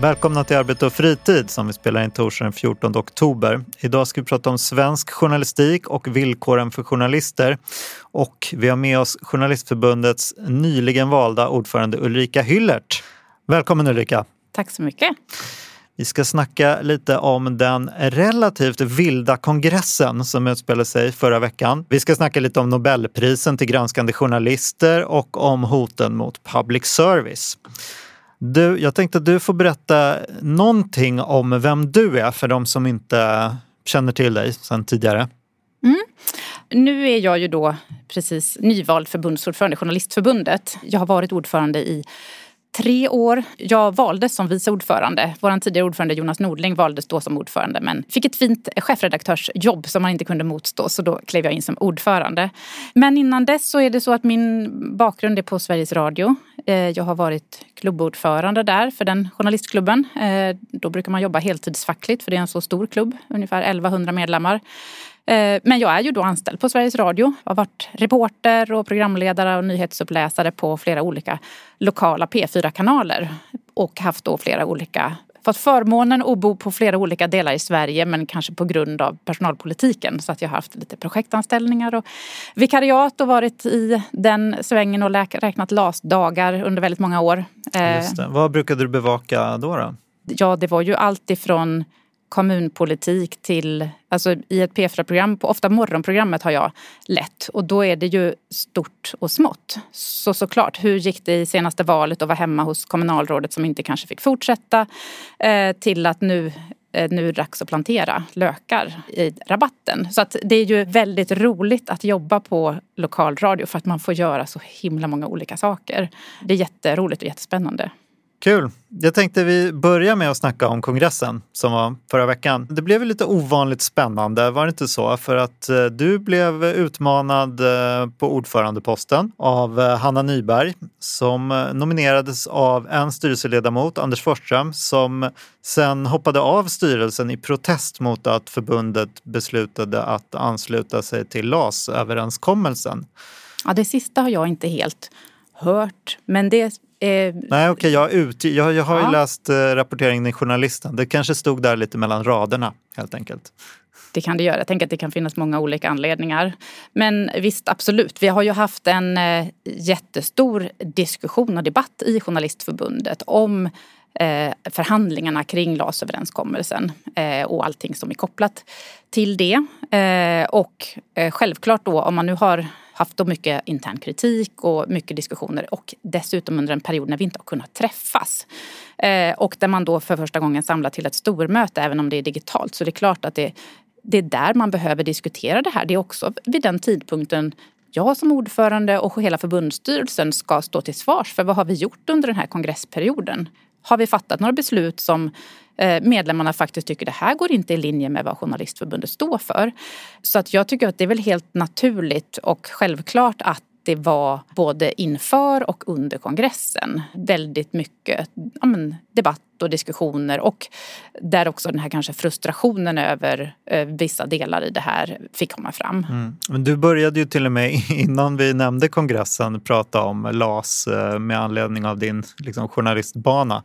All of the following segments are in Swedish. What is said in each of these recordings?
Välkomna till Arbete och fritid som vi spelar in torsdag den 14 oktober. Idag ska vi prata om svensk journalistik och villkoren för journalister. Och vi har med oss Journalistförbundets nyligen valda ordförande Ulrika Hyllert. Välkommen Ulrika! Tack så mycket! Vi ska snacka lite om den relativt vilda kongressen som utspelade sig förra veckan. Vi ska snacka lite om Nobelprisen till granskande journalister och om hoten mot public service. Du, jag tänkte att du får berätta någonting om vem du är för de som inte känner till dig sedan tidigare. Mm. Nu är jag ju då precis nyvald förbundsordförande i Journalistförbundet. Jag har varit ordförande i tre år. Jag valdes som vice ordförande. Vår tidigare ordförande Jonas Nordling valdes då som ordförande men fick ett fint chefredaktörsjobb som han inte kunde motstå så då klev jag in som ordförande. Men innan dess så är det så att min bakgrund är på Sveriges Radio. Eh, jag har varit klubbordförande där för den journalistklubben. Eh, då brukar man jobba heltidsfackligt för det är en så stor klubb, ungefär 1100 medlemmar. Eh, men jag är ju då anställd på Sveriges Radio. Jag har varit reporter och programledare och nyhetsuppläsare på flera olika lokala P4-kanaler. Och haft då flera olika fått förmånen att bo på flera olika delar i Sverige men kanske på grund av personalpolitiken. Så att jag har haft lite projektanställningar och vikariat och varit i den svängen och räknat LAS-dagar under väldigt många år. Eh, Just det. Vad brukade du bevaka då? då? Ja, det var ju allt ifrån kommunpolitik till, alltså i ett P4-program, ofta morgonprogrammet har jag lett och då är det ju stort och smått. Så såklart, hur gick det i senaste valet att vara hemma hos kommunalrådet som inte kanske fick fortsätta eh, till att nu eh, nu är det dags att plantera lökar i rabatten. Så att det är ju väldigt roligt att jobba på lokalradio för att man får göra så himla många olika saker. Det är jätteroligt och jättespännande. Kul! Jag tänkte vi börjar med att snacka om kongressen som var förra veckan. Det blev lite ovanligt spännande, var det inte så? För att eh, du blev utmanad eh, på ordförandeposten av eh, Hanna Nyberg som nominerades av en styrelseledamot, Anders Forsström, som sen hoppade av styrelsen i protest mot att förbundet beslutade att ansluta sig till LAS-överenskommelsen. Ja, det sista har jag inte helt hört. Men det Eh, Nej, okej, okay, jag, ut, jag, jag har ja. ju läst eh, rapporteringen i Journalisten. Det kanske stod där lite mellan raderna helt enkelt. Det kan det göra. Jag tänker att det kan finnas många olika anledningar. Men visst, absolut. Vi har ju haft en eh, jättestor diskussion och debatt i Journalistförbundet om eh, förhandlingarna kring LAS-överenskommelsen eh, och allting som är kopplat till det. Eh, och självklart då om man nu har haft mycket intern kritik och mycket diskussioner och dessutom under en period när vi inte har kunnat träffas. Eh, och där man då för första gången samlar till ett stormöte även om det är digitalt. Så det är klart att det, det är där man behöver diskutera det här. Det är också vid den tidpunkten jag som ordförande och hela förbundsstyrelsen ska stå till svars för vad har vi gjort under den här kongressperioden? Har vi fattat några beslut som Eh, medlemmarna faktiskt tycker det här går inte i linje med vad Journalistförbundet står för? Så att jag tycker att det är väl helt naturligt och självklart att det var både inför och under kongressen väldigt mycket ja, men, debatt och diskussioner och där också den här kanske frustrationen över eh, vissa delar i det här fick komma fram. Mm. Men du började ju till och med innan vi nämnde kongressen prata om LAS eh, med anledning av din liksom, journalistbana.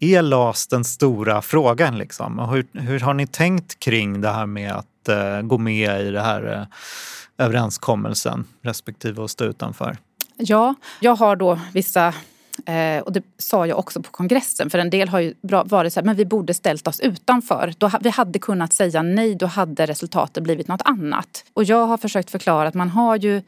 Är LAS den stora frågan? Liksom? Hur, hur har ni tänkt kring det här med att eh, gå med i det här eh, överenskommelsen respektive att stå utanför? Ja, jag har då vissa Eh, och det sa jag också på kongressen, för en del har ju varit så här, men vi borde ställt oss utanför. Då, vi hade kunnat säga nej, då hade resultatet blivit något annat. Och jag har försökt förklara att man har ju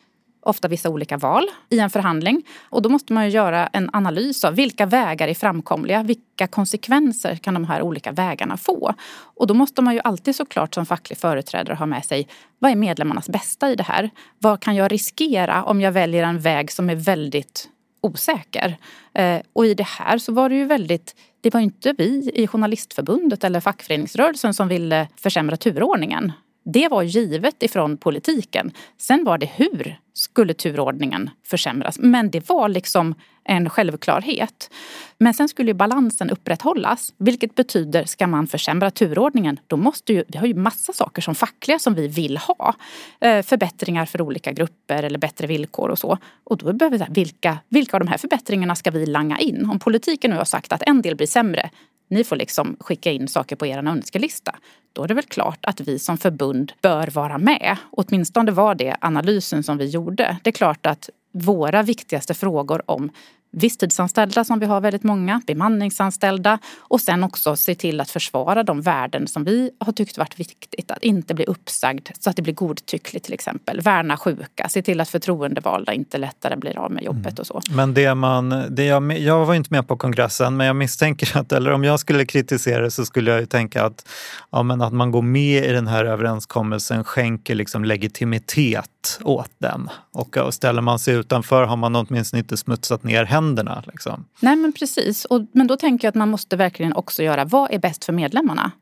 ofta vissa olika val i en förhandling. Och då måste man ju göra en analys av vilka vägar är framkomliga? Vilka konsekvenser kan de här olika vägarna få? Och då måste man ju alltid såklart som facklig företrädare ha med sig vad är medlemmarnas bästa i det här? Vad kan jag riskera om jag väljer en väg som är väldigt osäker? Eh, och i det här så var det ju väldigt det var inte vi i Journalistförbundet eller fackföreningsrörelsen som ville försämra turordningen. Det var givet ifrån politiken. Sen var det hur skulle turordningen försämras. Men det var liksom en självklarhet. Men sen skulle ju balansen upprätthållas. Vilket betyder, ska man försämra turordningen, då måste ju, vi har ju massa saker som fackliga som vi vill ha. Eh, förbättringar för olika grupper eller bättre villkor och så. Och då behöver vi, vilka, vilka av de här förbättringarna ska vi langa in? Om politiken nu har sagt att en del blir sämre, ni får liksom skicka in saker på er önskelista. Då är det väl klart att vi som förbund bör vara med. Åtminstone var det analysen som vi gjorde. Det är klart att våra viktigaste frågor om visstidsanställda som vi har väldigt många, bemanningsanställda och sen också se till att försvara de värden som vi har tyckt varit viktigt. Att inte bli uppsagd så att det blir godtyckligt till exempel. Värna sjuka, se till att förtroendevalda inte lättare blir av med jobbet mm. och så. Men det man, det jag, jag var inte med på kongressen men jag misstänker att, eller om jag skulle kritisera det så skulle jag ju tänka att, ja, men att man går med i den här överenskommelsen skänker liksom legitimitet åt den. Och, och ställer man sig utanför har man åtminstone inte smutsat ner händerna. Liksom. Nej men precis. Och, men då tänker jag att man måste verkligen också göra vad är bäst för medlemmarna?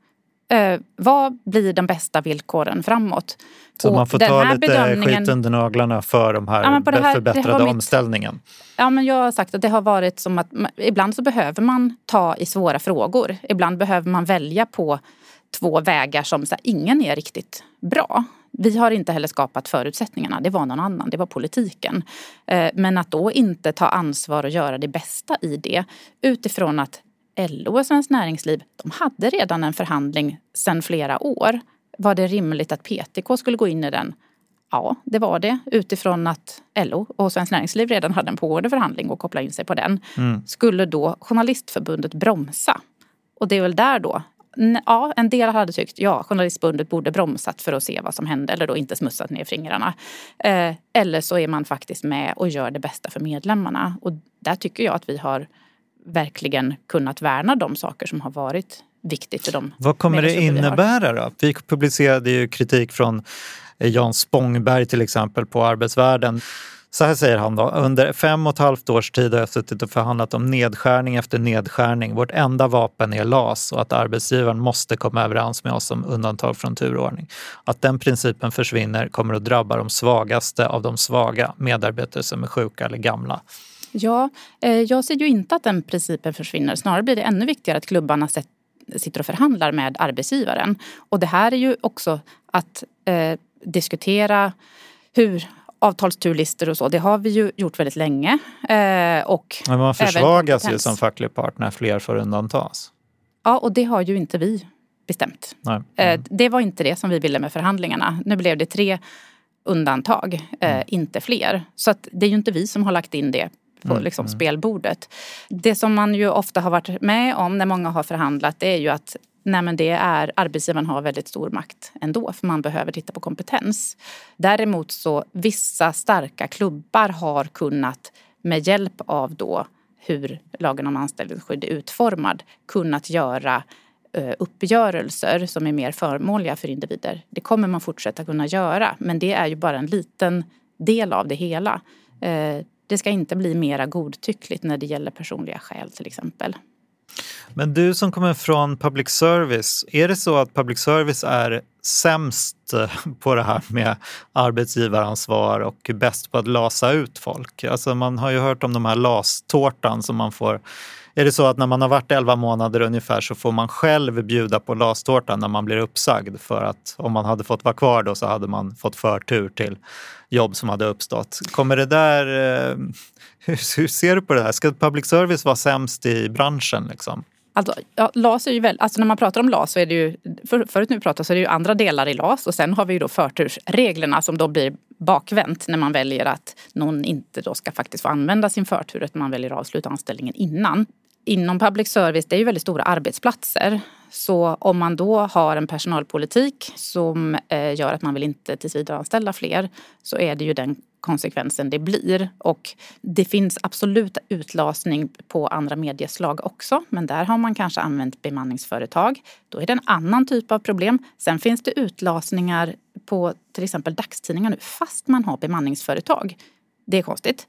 Eh, vad blir de bästa villkoren framåt? Så och man får ta lite bedömningen... skit under naglarna för de här, ja, här förbättrade omställningen? Ja, men jag har sagt att det har varit som att ibland så behöver man ta i svåra frågor. Ibland behöver man välja på två vägar som så här, ingen är riktigt bra. Vi har inte heller skapat förutsättningarna, det var någon annan, det var politiken. Eh, men att då inte ta ansvar och göra det bästa i det utifrån att LO och Svenskt Näringsliv, de hade redan en förhandling sedan flera år. Var det rimligt att PTK skulle gå in i den? Ja, det var det utifrån att LO och Svenskt Näringsliv redan hade en pågående förhandling och koppla in sig på den. Mm. Skulle då Journalistförbundet bromsa? Och det är väl där då Ja, en del hade tyckt ja, Journalistförbundet borde bromsat för att se vad som hände eller då inte smussat ner fingrarna. Eh, eller så är man faktiskt med och gör det bästa för medlemmarna. Och där tycker jag att vi har verkligen kunnat värna de saker som har varit viktigt för dem. Vad kommer det innebära då? Vi publicerade ju kritik från Jan Spångberg till exempel på Arbetsvärlden så här säger han då. Under fem och ett halvt års tid har jag suttit och förhandlat om nedskärning efter nedskärning. Vårt enda vapen är LAS och att arbetsgivaren måste komma överens med oss om undantag från turordning. Att den principen försvinner kommer att drabba de svagaste av de svaga, medarbetare som är sjuka eller gamla. Ja, eh, jag ser ju inte att den principen försvinner. Snarare blir det ännu viktigare att klubbarna sitter och förhandlar med arbetsgivaren. Och det här är ju också att eh, diskutera hur avtalsturlistor och så, det har vi ju gjort väldigt länge. Eh, och Men man försvagas ju som facklig part när fler får undantas. Ja, och det har ju inte vi bestämt. Nej. Eh, det var inte det som vi ville med förhandlingarna. Nu blev det tre undantag, eh, mm. inte fler. Så att det är ju inte vi som har lagt in det på mm. liksom, mm. spelbordet. Det som man ju ofta har varit med om när många har förhandlat det är ju att Nej men det är, arbetsgivaren har väldigt stor makt ändå för man behöver titta på kompetens. Däremot så vissa starka klubbar har kunnat med hjälp av då hur lagen om anställningsskydd är utformad kunnat göra eh, uppgörelser som är mer förmånliga för individer. Det kommer man fortsätta kunna göra men det är ju bara en liten del av det hela. Eh, det ska inte bli mera godtyckligt när det gäller personliga skäl till exempel. Men du som kommer från public service, är det så att public service är sämst eh, på det här med arbetsgivaransvar och bäst på att lasa ut folk? Alltså man har ju hört om de här lastårtan som man får är det så att när man har varit 11 månader ungefär så får man själv bjuda på lastårtan när man blir uppsagd för att om man hade fått vara kvar då så hade man fått förtur till jobb som hade uppstått. Kommer det där... Eh, hur, hur ser du på det här? Ska public service vara sämst i branschen? Liksom? Alltså, ja, LAS är ju väl, alltså när man pratar om LAS så är det ju, för, förut när vi pratade så är det ju andra delar i LAS och sen har vi ju då förtursreglerna som då blir bakvänt när man väljer att någon inte då ska faktiskt få använda sin förtur utan man väljer att avsluta anställningen innan. Inom public service, det är ju väldigt stora arbetsplatser. Så om man då har en personalpolitik som eh, gör att man vill inte tillsvidareanställa fler så är det ju den konsekvensen det blir. Och det finns absolut utlasning på andra medieslag också men där har man kanske använt bemanningsföretag. Då är det en annan typ av problem. Sen finns det utlasningar på till exempel dagstidningar nu fast man har bemanningsföretag. Det är konstigt.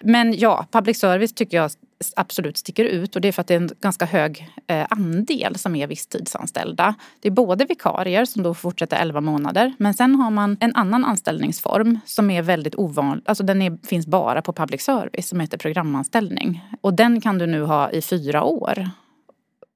Men ja, public service tycker jag absolut sticker ut och det är för att det är en ganska hög eh, andel som är visstidsanställda. Det är både vikarier som då fortsätter 11 månader men sen har man en annan anställningsform som är väldigt ovanlig, alltså den är, finns bara på public service som heter programanställning. Och den kan du nu ha i fyra år.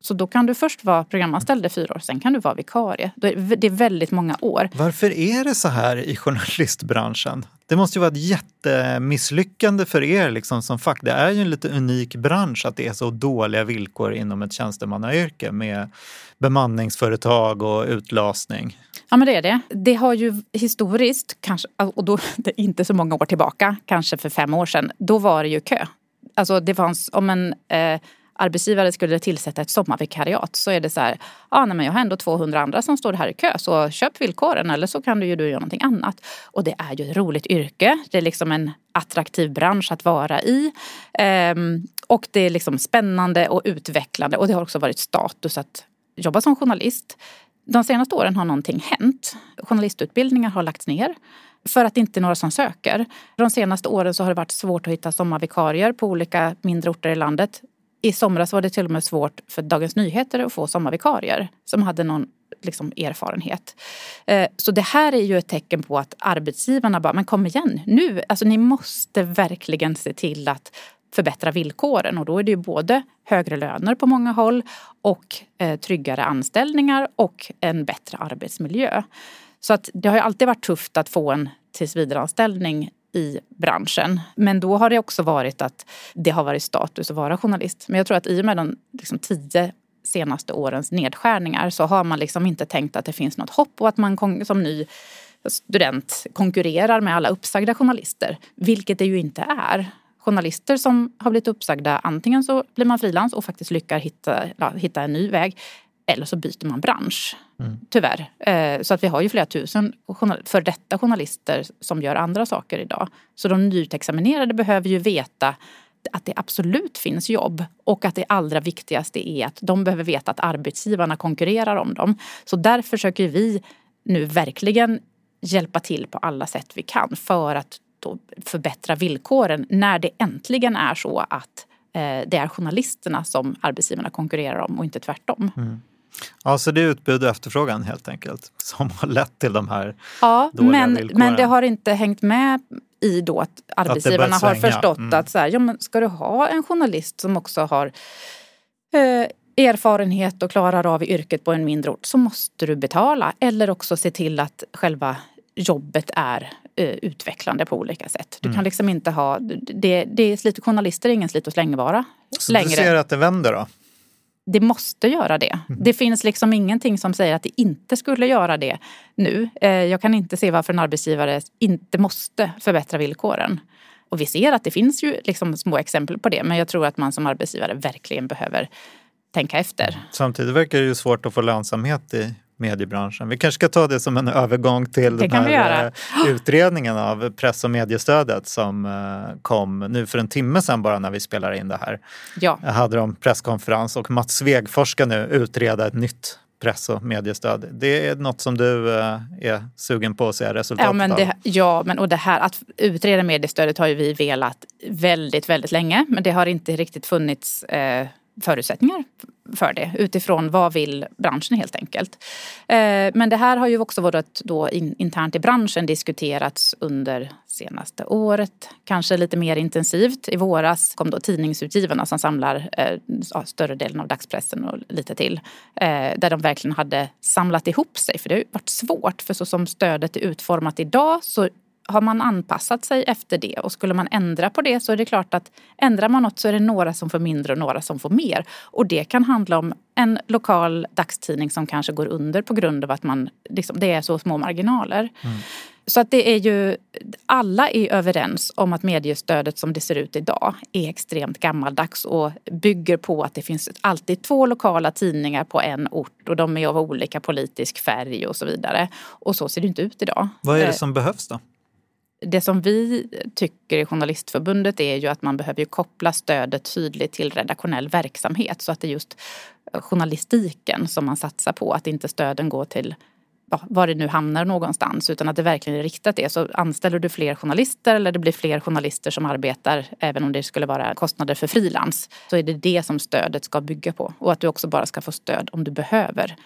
Så då kan du först vara programanställd i fyra år, sen kan du vara vikarie. Det är väldigt många år. Varför är det så här i journalistbranschen? Det måste ju vara ett jättemisslyckande för er liksom, som fack. Det är ju en lite unik bransch att det är så dåliga villkor inom ett tjänstemannayrke med bemanningsföretag och utlasning. Ja men det är det. Det har ju historiskt, kanske, och då inte så många år tillbaka, kanske för fem år sedan, då var det ju kö. Alltså det fanns, om en eh, arbetsgivare skulle tillsätta ett sommarvikariat så är det så här, ah, nej, men jag har ändå 200 andra som står här i kö så köp villkoren eller så kan du ju du göra någonting annat. Och det är ju ett roligt yrke. Det är liksom en attraktiv bransch att vara i. Ehm, och det är liksom spännande och utvecklande och det har också varit status att jobba som journalist. De senaste åren har någonting hänt. Journalistutbildningar har lagts ner för att det inte är några som söker. De senaste åren så har det varit svårt att hitta sommarvikarier på olika mindre orter i landet i somras var det till och med svårt för Dagens Nyheter att få sommarvikarier som hade någon liksom, erfarenhet. Eh, så det här är ju ett tecken på att arbetsgivarna bara, men kom igen nu, alltså ni måste verkligen se till att förbättra villkoren och då är det ju både högre löner på många håll och eh, tryggare anställningar och en bättre arbetsmiljö. Så att det har ju alltid varit tufft att få en tillsvidareanställning i branschen. Men då har det också varit att det har varit status att vara journalist. Men jag tror att i och med de liksom, tio senaste årens nedskärningar så har man liksom inte tänkt att det finns något hopp och att man som ny student konkurrerar med alla uppsagda journalister. Vilket det ju inte är. Journalister som har blivit uppsagda, antingen så blir man frilans och faktiskt lyckas hitta, hitta en ny väg. Eller så byter man bransch. Mm. Tyvärr. Eh, så att vi har ju flera tusen för detta journalister som gör andra saker idag. Så de nyutexaminerade behöver ju veta att det absolut finns jobb och att det allra viktigaste är att de behöver veta att arbetsgivarna konkurrerar om dem. Så där försöker vi nu verkligen hjälpa till på alla sätt vi kan för att förbättra villkoren när det äntligen är så att eh, det är journalisterna som arbetsgivarna konkurrerar om och inte tvärtom. Mm. Ja, så det är utbud och efterfrågan helt enkelt som har lett till de här ja, dåliga men, villkoren. Men det har inte hängt med i då att arbetsgivarna att har förstått mm. att så här, ja, men ska du ha en journalist som också har eh, erfarenhet och klarar av yrket på en mindre ort så måste du betala eller också se till att själva jobbet är eh, utvecklande på olika sätt. Du mm. kan liksom inte ha, det, det är slit, journalister är ingen slit och slängvara. Så längre. du ser att det vänder då? Det måste göra det. Mm. Det finns liksom ingenting som säger att det inte skulle göra det nu. Eh, jag kan inte se varför en arbetsgivare inte måste förbättra villkoren. Och vi ser att det finns ju liksom små exempel på det men jag tror att man som arbetsgivare verkligen behöver tänka efter. Samtidigt verkar det ju svårt att få lönsamhet i mediebranschen. Vi kanske ska ta det som en övergång till det den här eh, utredningen av press och mediestödet som eh, kom nu för en timme sedan bara när vi spelar in det här. Ja. Jag hade de presskonferens och Mats Svegfors ska nu utreda ett nytt press och mediestöd. Det är något som du eh, är sugen på att se resultatet ja, men det, av? Ja, men och det här att utreda mediestödet har ju vi velat väldigt, väldigt länge. Men det har inte riktigt funnits eh, förutsättningar för det utifrån vad vill branschen helt enkelt. Eh, men det här har ju också varit då internt i branschen diskuterats under senaste året. Kanske lite mer intensivt. I våras kom då Tidningsutgivarna som samlar eh, större delen av dagspressen och lite till. Eh, där de verkligen hade samlat ihop sig. För det har ju varit svårt. För så som stödet är utformat idag så har man anpassat sig efter det och skulle man ändra på det så är det klart att ändrar man något så är det några som får mindre och några som får mer. Och det kan handla om en lokal dagstidning som kanske går under på grund av att man, liksom, det är så små marginaler. Mm. Så att det är ju, alla är överens om att mediestödet som det ser ut idag är extremt gammaldags och bygger på att det finns alltid två lokala tidningar på en ort och de är av olika politisk färg och så vidare. Och så ser det inte ut idag. Vad är det eh, som behövs då? Det som vi tycker i Journalistförbundet är ju att man behöver koppla stödet tydligt till redaktionell verksamhet så att det är just journalistiken som man satsar på. Att inte stöden går till var det nu hamnar någonstans utan att det verkligen är riktat det. Så anställer du fler journalister eller det blir fler journalister som arbetar även om det skulle vara kostnader för frilans så är det det som stödet ska bygga på och att du också bara ska få stöd om du behöver.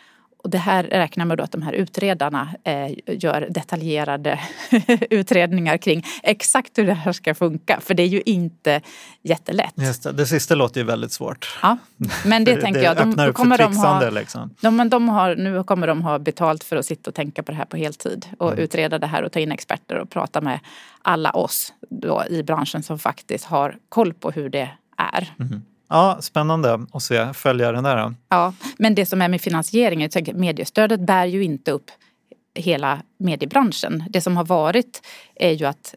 Och det här räknar med att de här utredarna eh, gör detaljerade utredningar kring exakt hur det här ska funka. För det är ju inte jättelätt. Just det, det sista låter ju väldigt svårt. Ja, men det, det tänker jag. De, kommer de ha, liksom. de, de har, nu kommer de ha betalt för att sitta och tänka på det här på heltid och mm. utreda det här och ta in experter och prata med alla oss då, i branschen som faktiskt har koll på hur det är. Mm. Ja, spännande att se, följa den där. Ja, men det som är med finansieringen, mediestödet bär ju inte upp hela mediebranschen. Det som har varit är ju att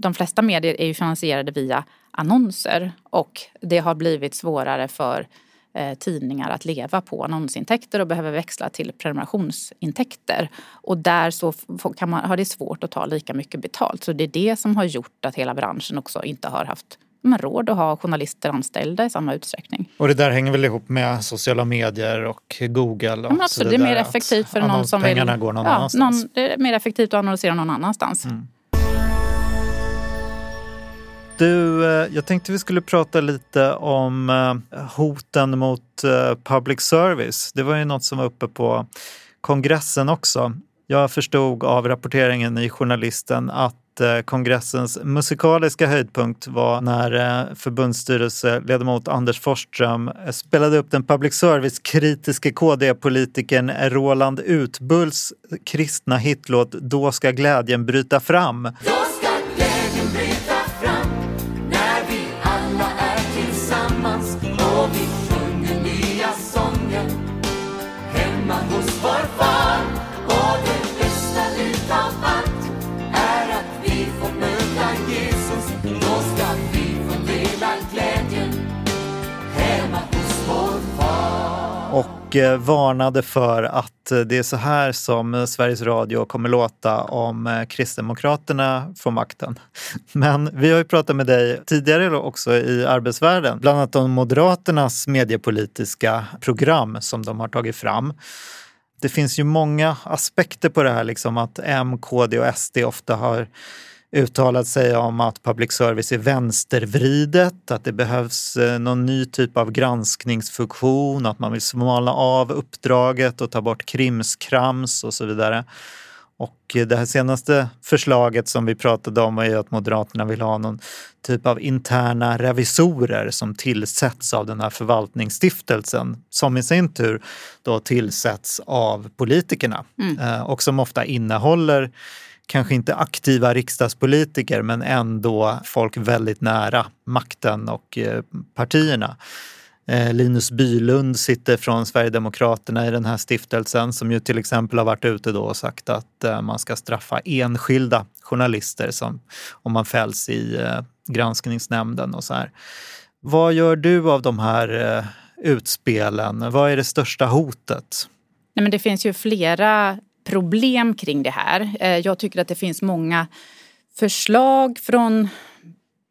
de flesta medier är ju finansierade via annonser och det har blivit svårare för eh, tidningar att leva på annonsintäkter och behöver växla till prenumerationsintäkter. Och där så kan man, har det svårt att ta lika mycket betalt. Så det är det som har gjort att hela branschen också inte har haft man råd att ha journalister anställda i samma utsträckning. Och det där hänger väl ihop med sociala medier och Google? Och ja, absolut, det är mer effektivt för någon som vill... går någon ja, annanstans. Någon, det är mer effektivt att annonsera någon annanstans. Mm. Du, eh, jag tänkte vi skulle prata lite om eh, hoten mot eh, public service. Det var ju något som var uppe på kongressen också. Jag förstod av rapporteringen i Journalisten att eh, kongressens musikaliska höjdpunkt var när eh, förbundsstyrelseledamot Anders Forsström eh, spelade upp den public service-kritiske KD-politikern Roland Utbults kristna hitlåt Då ska glädjen bryta fram. Och eh, varnade för att eh, det är så här som eh, Sveriges Radio kommer låta om Kristdemokraterna får makten. Men vi har ju pratat med dig tidigare också i arbetsvärlden, bland annat om Moderaternas mediepolitiska program som de har tagit fram. Det finns ju många aspekter på det här, liksom att M, KD och SD ofta har uttalat sig om att public service är vänstervridet, att det behövs eh, någon ny typ av granskningsfunktion, att man vill smalna av uppdraget och ta bort krimskrams och så vidare. Och det här senaste förslaget som vi pratade om är att Moderaterna vill ha någon typ av interna revisorer som tillsätts av den här förvaltningsstiftelsen som i sin tur då tillsätts av politikerna mm. Eh, och som ofta innehåller kanske inte aktiva riksdagspolitiker men ändå folk väldigt nära makten och eh, partierna. Eh, Linus Bylund sitter från Sverigedemokraterna i den här stiftelsen som ju till exempel har varit ute då och sagt att eh, man ska straffa enskilda journalister som, om man fälls i granskningsnämnden och så här. Vad gör du av de här utspelen? Vad är det största hotet? Nej, men det finns ju flera problem kring det här. Eh, jag tycker att det finns många förslag från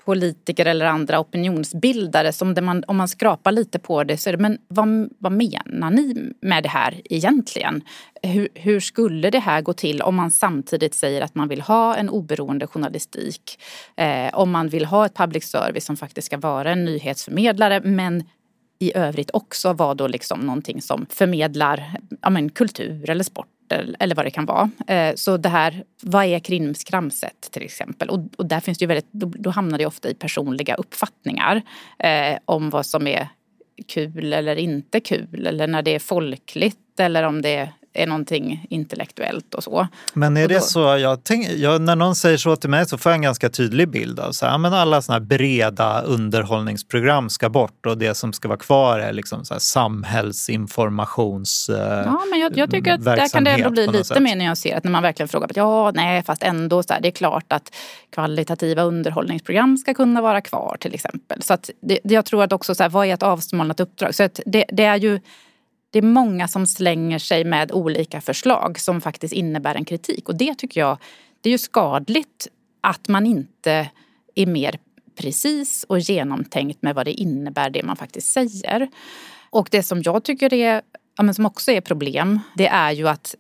politiker eller andra opinionsbildare som man, om man skrapar lite på det så är det, men vad, vad menar ni med det här egentligen? Hur, hur, skulle det här gå till om man samtidigt säger att man vill ha en oberoende journalistik? Eh, om man vill ha ett public service som faktiskt ska vara en nyhetsförmedlare men i övrigt också vara då liksom någonting som förmedlar ja, men, kultur eller sport eller vad det kan vara. Eh, så det här, vad är krimskramset till exempel? Och, och där finns det ju väldigt, då, då hamnar det ofta i personliga uppfattningar eh, om vad som är kul eller inte kul eller när det är folkligt eller om det är någonting intellektuellt och så. Men är det då... så, jag tänk, jag, när någon säger så till mig så får jag en ganska tydlig bild av så här, men alla såna här breda underhållningsprogram ska bort och det som ska vara kvar är liksom så här samhällsinformations Ja, men jag, jag tycker att där kan det ändå bli lite sätt. mer nyanserat när man verkligen frågar ja, nej, fast ändå så här, det är klart att kvalitativa underhållningsprogram ska kunna vara kvar till exempel. Så att det, jag tror att också så här, vad är ett avsmalnat uppdrag? Så att det, det är ju det är många som slänger sig med olika förslag som faktiskt innebär en kritik. Och det tycker jag, det är ju skadligt att man inte är mer precis och genomtänkt med vad det innebär, det man faktiskt säger. Och det som jag tycker är, ja, men som också är problem, det är ju att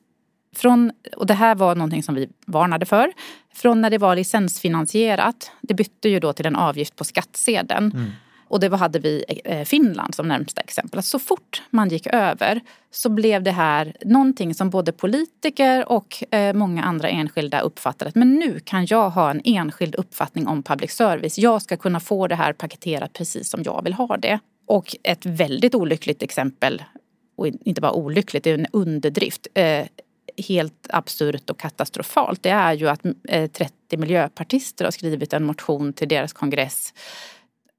Från, och det här var någonting som vi varnade för. Från när det var licensfinansierat, det bytte ju då till en avgift på skattsedeln. Mm. Och det hade vi eh, Finland som närmsta exempel. Att så fort man gick över så blev det här någonting som både politiker och eh, många andra enskilda uppfattade att men nu kan jag ha en enskild uppfattning om public service. Jag ska kunna få det här paketerat precis som jag vill ha det. Och ett väldigt olyckligt exempel, och inte bara olyckligt, det är en underdrift eh, helt absurt och katastrofalt det är ju att 30 miljöpartister har skrivit en motion till deras kongress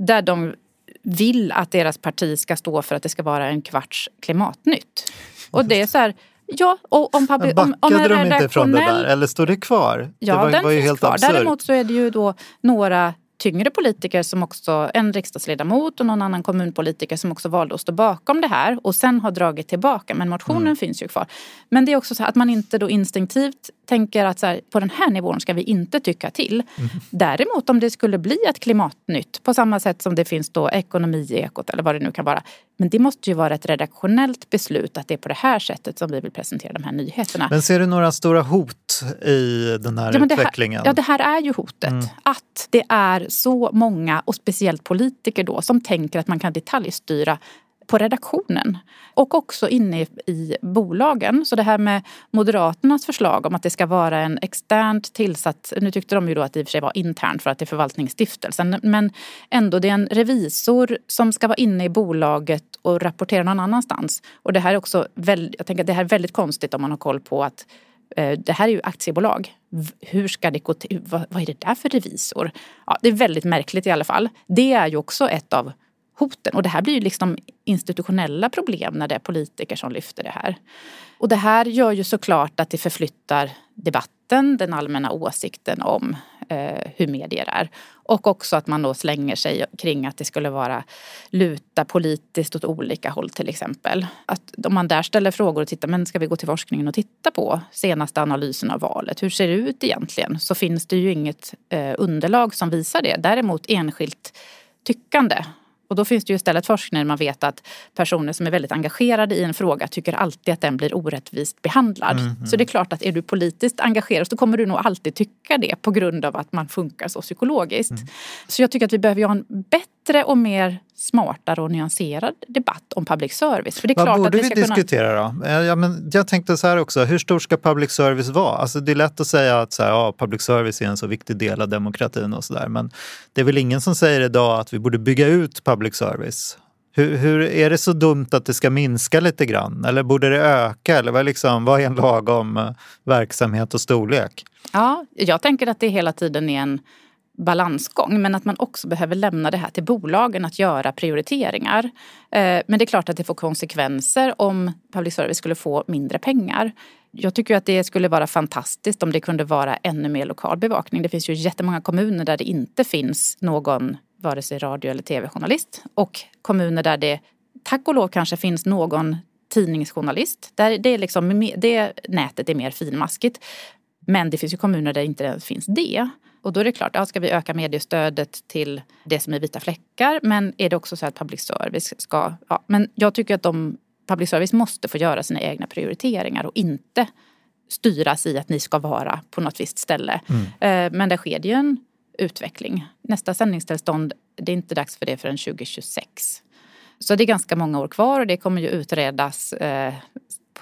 där de vill att deras parti ska stå för att det ska vara en kvarts klimatnytt. Och det är så här, Ja, och om, public, om, om en de inte ifrån det där? Eller står det kvar? Ja, det var, den var finns helt kvar. absurd. Däremot så är det ju då några tyngre politiker som också, en riksdagsledamot och någon annan kommunpolitiker som också valde att stå bakom det här och sen har dragit tillbaka. Men motionen mm. finns ju kvar. Men det är också så att man inte då instinktivt tänker att så här, på den här nivån ska vi inte tycka till. Mm. Däremot om det skulle bli ett klimatnytt på samma sätt som det finns då ekonomi i ekot eller vad det nu kan vara. Men det måste ju vara ett redaktionellt beslut att det är på det här sättet som vi vill presentera de här nyheterna. Men ser du några stora hot i den här ja, utvecklingen? Här, ja, det här är ju hotet. Mm. Att det är så många, och speciellt politiker då, som tänker att man kan detaljstyra på redaktionen och också inne i bolagen. Så det här med Moderaternas förslag om att det ska vara en externt tillsatt, nu tyckte de ju då att det i och för sig var internt för att det är förvaltningsstiftelsen, men ändå det är en revisor som ska vara inne i bolaget och rapportera någon annanstans. Och det här är också väldigt, jag tänker att det här är väldigt konstigt om man har koll på att eh, det här är ju aktiebolag. Hur ska det gå till? Vad, vad är det där för revisor? Ja, det är väldigt märkligt i alla fall. Det är ju också ett av hoten. Och det här blir ju liksom institutionella problem när det är politiker som lyfter det här. Och det här gör ju såklart att det förflyttar debatten, den allmänna åsikten om eh, hur medier är. Och också att man då slänger sig kring att det skulle vara luta politiskt åt olika håll till exempel. Att om man där ställer frågor och tittar, men ska vi gå till forskningen och titta på senaste analysen av valet? Hur ser det ut egentligen? Så finns det ju inget eh, underlag som visar det. Däremot enskilt tyckande och då finns det ju istället forskning där man vet att personer som är väldigt engagerade i en fråga tycker alltid att den blir orättvist behandlad. Mm, mm. Så det är klart att är du politiskt engagerad så kommer du nog alltid tycka det på grund av att man funkar så psykologiskt. Mm. Så jag tycker att vi behöver ha en bättre och mer smartare och nyanserad debatt om public service. För det är Vad klart borde att vi, vi diskutera kunna... då? Ja, men jag tänkte så här också, hur stor ska public service vara? Alltså det är lätt att säga att så här, ja, public service är en så viktig del av demokratin och sådär. Men det är väl ingen som säger idag att vi borde bygga ut public service? Hur, hur, är det så dumt att det ska minska lite grann? Eller borde det öka? Eller vad, liksom, vad är en lagom eh, verksamhet och storlek? Ja, jag tänker att det hela tiden är en balansgång men att man också behöver lämna det här till bolagen att göra prioriteringar. Eh, men det är klart att det får konsekvenser om public service skulle få mindre pengar. Jag tycker att det skulle vara fantastiskt om det kunde vara ännu mer lokal bevakning. Det finns ju jättemånga kommuner där det inte finns någon vare sig radio eller tv-journalist och kommuner där det tack och lov kanske finns någon tidningsjournalist. Där det, är liksom, det nätet är mer finmaskigt. Men det finns ju kommuner där inte ens finns det. Och då är det klart, ja, ska vi öka mediestödet till det som är vita fläckar? Men är det också så att public service ska... Ja, men jag tycker att de, public service måste få göra sina egna prioriteringar och inte styras i att ni ska vara på något visst ställe. Mm. Eh, men där sker det ju en utveckling. Nästa sändningstillstånd, det är inte dags för det förrän 2026. Så det är ganska många år kvar och det kommer ju utredas eh,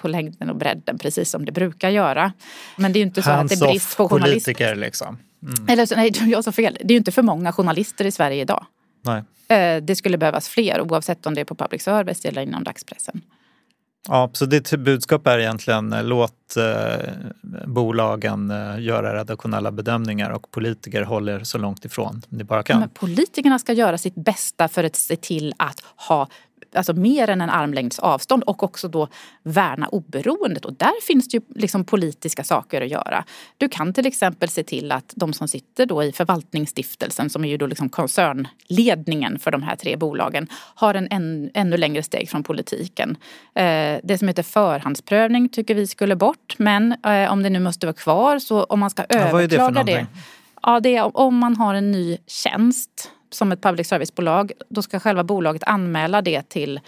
på längden och bredden precis som det brukar göra. Men det är ju inte så att det är brist på journalister. liksom. Mm. Eller nej, jag sa fel. Det är ju inte för många journalister i Sverige idag. Nej. Eh, det skulle behövas fler oavsett om det är på public service eller inom dagspressen. Ja, så ditt budskap är egentligen eh, låt eh, bolagen eh, göra redaktionella bedömningar och politiker håller så långt ifrån ni bara kan. Men politikerna ska göra sitt bästa för att se till att ha alltså mer än en armlängds avstånd och också då värna oberoendet. Och där finns det ju liksom politiska saker att göra. Du kan till exempel se till att de som sitter då i förvaltningsstiftelsen som är ju då liksom koncernledningen för de här tre bolagen har en än, ännu längre steg från politiken. Eh, det som heter förhandsprövning tycker vi skulle bort men eh, om det nu måste vara kvar så om man ska ja, överklaga det, det Ja, det är om man har en ny tjänst som ett public service-bolag, då ska själva bolaget anmäla det till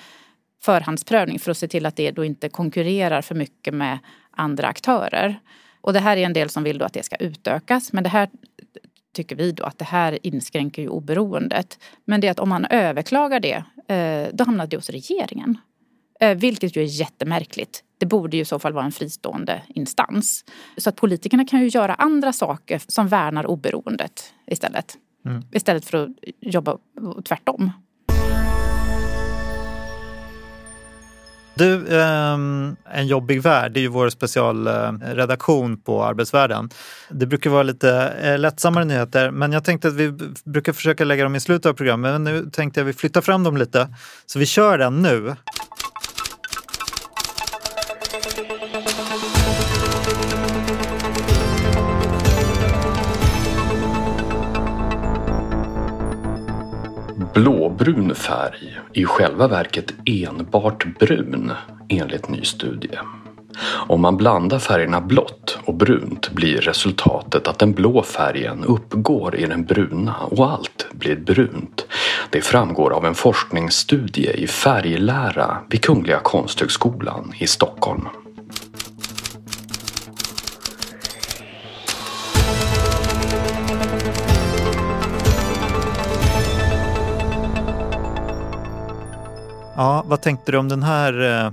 förhandsprövning för att se till att det då inte konkurrerar för mycket med andra aktörer. Och det här är en del som vill då att det ska utökas. Men det här tycker vi då att det här inskränker ju oberoendet. Men det är att om man överklagar det, eh, då hamnar det hos regeringen. Eh, vilket ju är jättemärkligt. Det borde ju i så fall vara en fristående instans. Så att politikerna kan ju göra andra saker som värnar oberoendet istället. Mm. Istället för att jobba tvärtom. Du, ehm, En jobbig värld, det är ju vår specialredaktion på Arbetsvärlden. Det brukar vara lite eh, lättsammare nyheter, men jag tänkte att vi brukar försöka lägga dem i slutet av programmet. Men nu tänkte jag att vi flyttar fram dem lite, så vi kör den nu. Brun färg är i själva verket enbart brun enligt ny studie. Om man blandar färgerna blått och brunt blir resultatet att den blå färgen uppgår i den bruna och allt blir brunt. Det framgår av en forskningsstudie i färglära vid Kungliga Konsthögskolan i Stockholm. Ja, vad tänkte du om den här eh,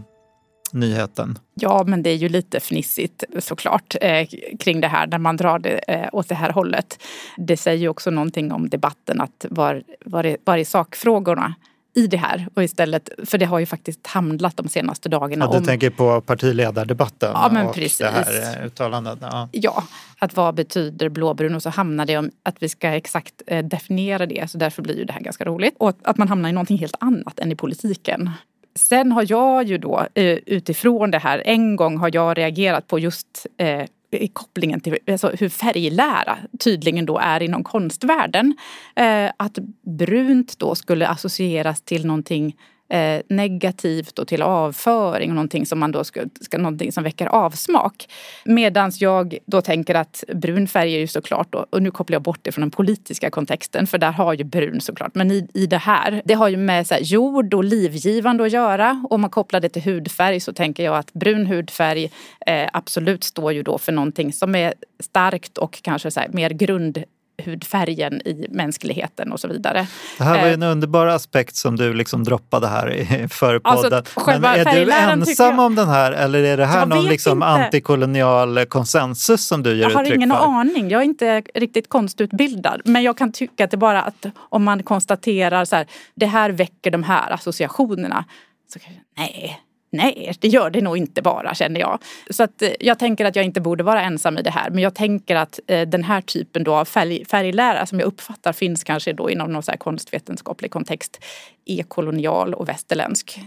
nyheten? Ja, men det är ju lite fnissigt såklart eh, kring det här när man drar det eh, åt det här hållet. Det säger ju också någonting om debatten att var, var, är, var är sakfrågorna? I det här. Och istället, för det har ju faktiskt handlat de senaste dagarna ja, du om... tänker på partiledardebatten ja, men och precis. det här uttalandet? Ja. ja, att vad betyder blåbrun? Och så hamnar det om att vi ska exakt eh, definiera det. Så därför blir ju det här ganska roligt. Och att man hamnar i någonting helt annat än i politiken. Sen har jag ju då eh, utifrån det här, en gång har jag reagerat på just eh, kopplingen till alltså hur färglära tydligen då är inom konstvärlden. Eh, att brunt då skulle associeras till någonting eh, negativt och till avföring och någonting som man då ska, ska någonting som väcker avsmak. Medan jag då tänker att brun färg är ju såklart då, och nu kopplar jag bort det från den politiska kontexten för där har ju brun såklart, men i, i det här, det har ju med så här, jord och livgivande att göra. Om man kopplar det till hudfärg så tänker jag att brun hudfärg eh, absolut står ju då för någonting som är starkt och kanske så här, mer grund hudfärgen i mänskligheten och så vidare. Det här var ju en eh, underbar aspekt som du liksom droppade här i för alltså, Men är du ensam jag... om den här eller är det här någon liksom antikolonial konsensus som du ger uttryck för? Jag har ingen för? aning. Jag är inte riktigt konstutbildad. Men jag kan tycka att det bara att om man konstaterar så här, det här väcker de här associationerna. Så kan jag, nej, Nej, det gör det nog inte bara känner jag. Så att eh, jag tänker att jag inte borde vara ensam i det här. Men jag tänker att eh, den här typen då av färg, färglära som jag uppfattar finns kanske då inom någon så konstvetenskaplig kontext är kolonial och västerländsk.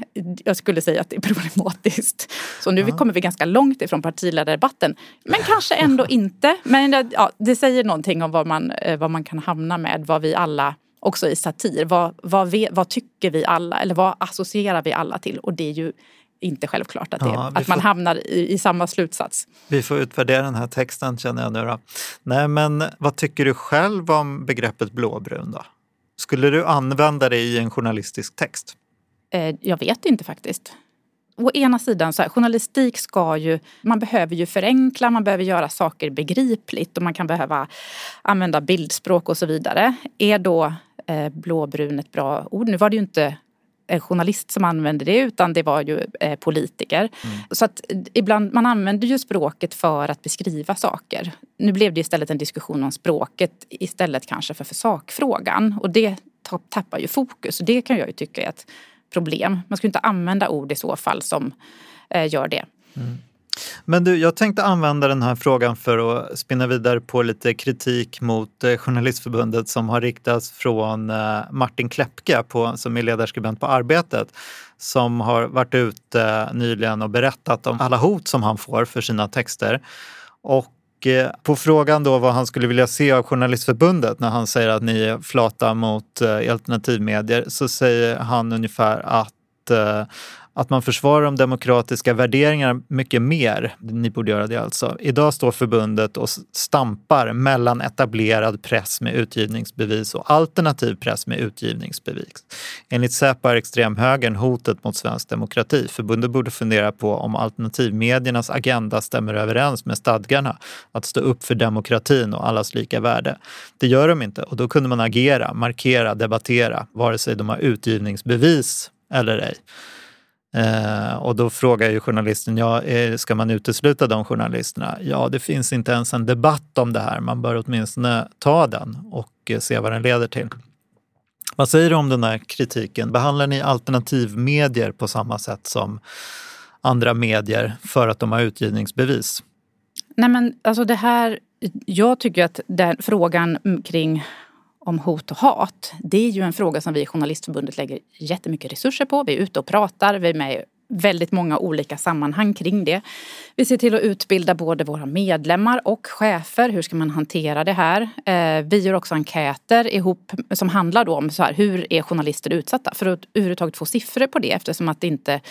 Jag skulle säga att det är problematiskt. Så nu ja. kommer vi ganska långt ifrån partiledardebatten. Men kanske ändå inte. Men ja, det säger någonting om vad man, eh, vad man kan hamna med, vad vi alla också i satir. Vad, vad, vi, vad tycker vi alla eller vad associerar vi alla till? Och det är ju inte självklart att, det, ja, att man får, hamnar i, i, samma slutsats. Vi får utvärdera den här texten känner jag nu då. Nej men vad tycker du själv om begreppet blåbrun då? Skulle du använda det i en journalistisk text? Eh, jag vet inte faktiskt. Å ena sidan, så här, journalistik ska ju, man behöver ju förenkla, man behöver göra saker begripligt och man kan behöva använda bildspråk och så vidare. Är då eh, blåbrun ett bra ord? Nu var det ju inte journalist som använde det utan det var ju eh, politiker. Mm. Så att ibland, man använder ju språket för att beskriva saker. Nu blev det istället en diskussion om språket istället kanske för, för sakfrågan och det tappar ju fokus. Det kan jag ju tycka är ett problem. Man ska inte använda ord i så fall som eh, gör det. Mm. Men du, jag tänkte använda den här frågan för att spinna vidare på lite kritik mot eh, Journalistförbundet som har riktats från eh, Martin Klepke på, som är ledarskribent på Arbetet som har varit ute eh, nyligen och berättat om alla hot som han får för sina texter. Och på frågan då vad han skulle vilja se av Journalistförbundet när han säger att ni är flata mot alternativmedier så säger han ungefär att att man försvarar de demokratiska värderingarna mycket mer. Ni borde göra det alltså. Idag står förbundet och stampar mellan etablerad press med utgivningsbevis och alternativ press med utgivningsbevis. Enligt Säpo är extremhögern hotet mot svensk demokrati. Förbundet borde fundera på om alternativmediernas agenda stämmer överens med stadgarna att stå upp för demokratin och allas lika värde. Det gör de inte och då kunde man agera, markera, debattera, vare sig de har utgivningsbevis eller ej. Eh, och då frågar ju journalisten, ja, eh, ska man utesluta de journalisterna? Ja, det finns inte ens en debatt om det här. Man bör åtminstone ta den och eh, se vad den leder till. Vad säger du om den här kritiken? Behandlar ni alternativmedier på samma sätt som andra medier för att de har utgivningsbevis? Nej men alltså det här, jag tycker att den frågan kring om hot och hat. Det är ju en fråga som vi i Journalistförbundet lägger jättemycket resurser på. Vi är ute och pratar, vi är med i väldigt många olika sammanhang kring det. Vi ser till att utbilda både våra medlemmar och chefer. Hur ska man hantera det här? Eh, vi gör också enkäter ihop som handlar då om så här, hur är journalister utsatta? För att överhuvudtaget få siffror på det eftersom att det inte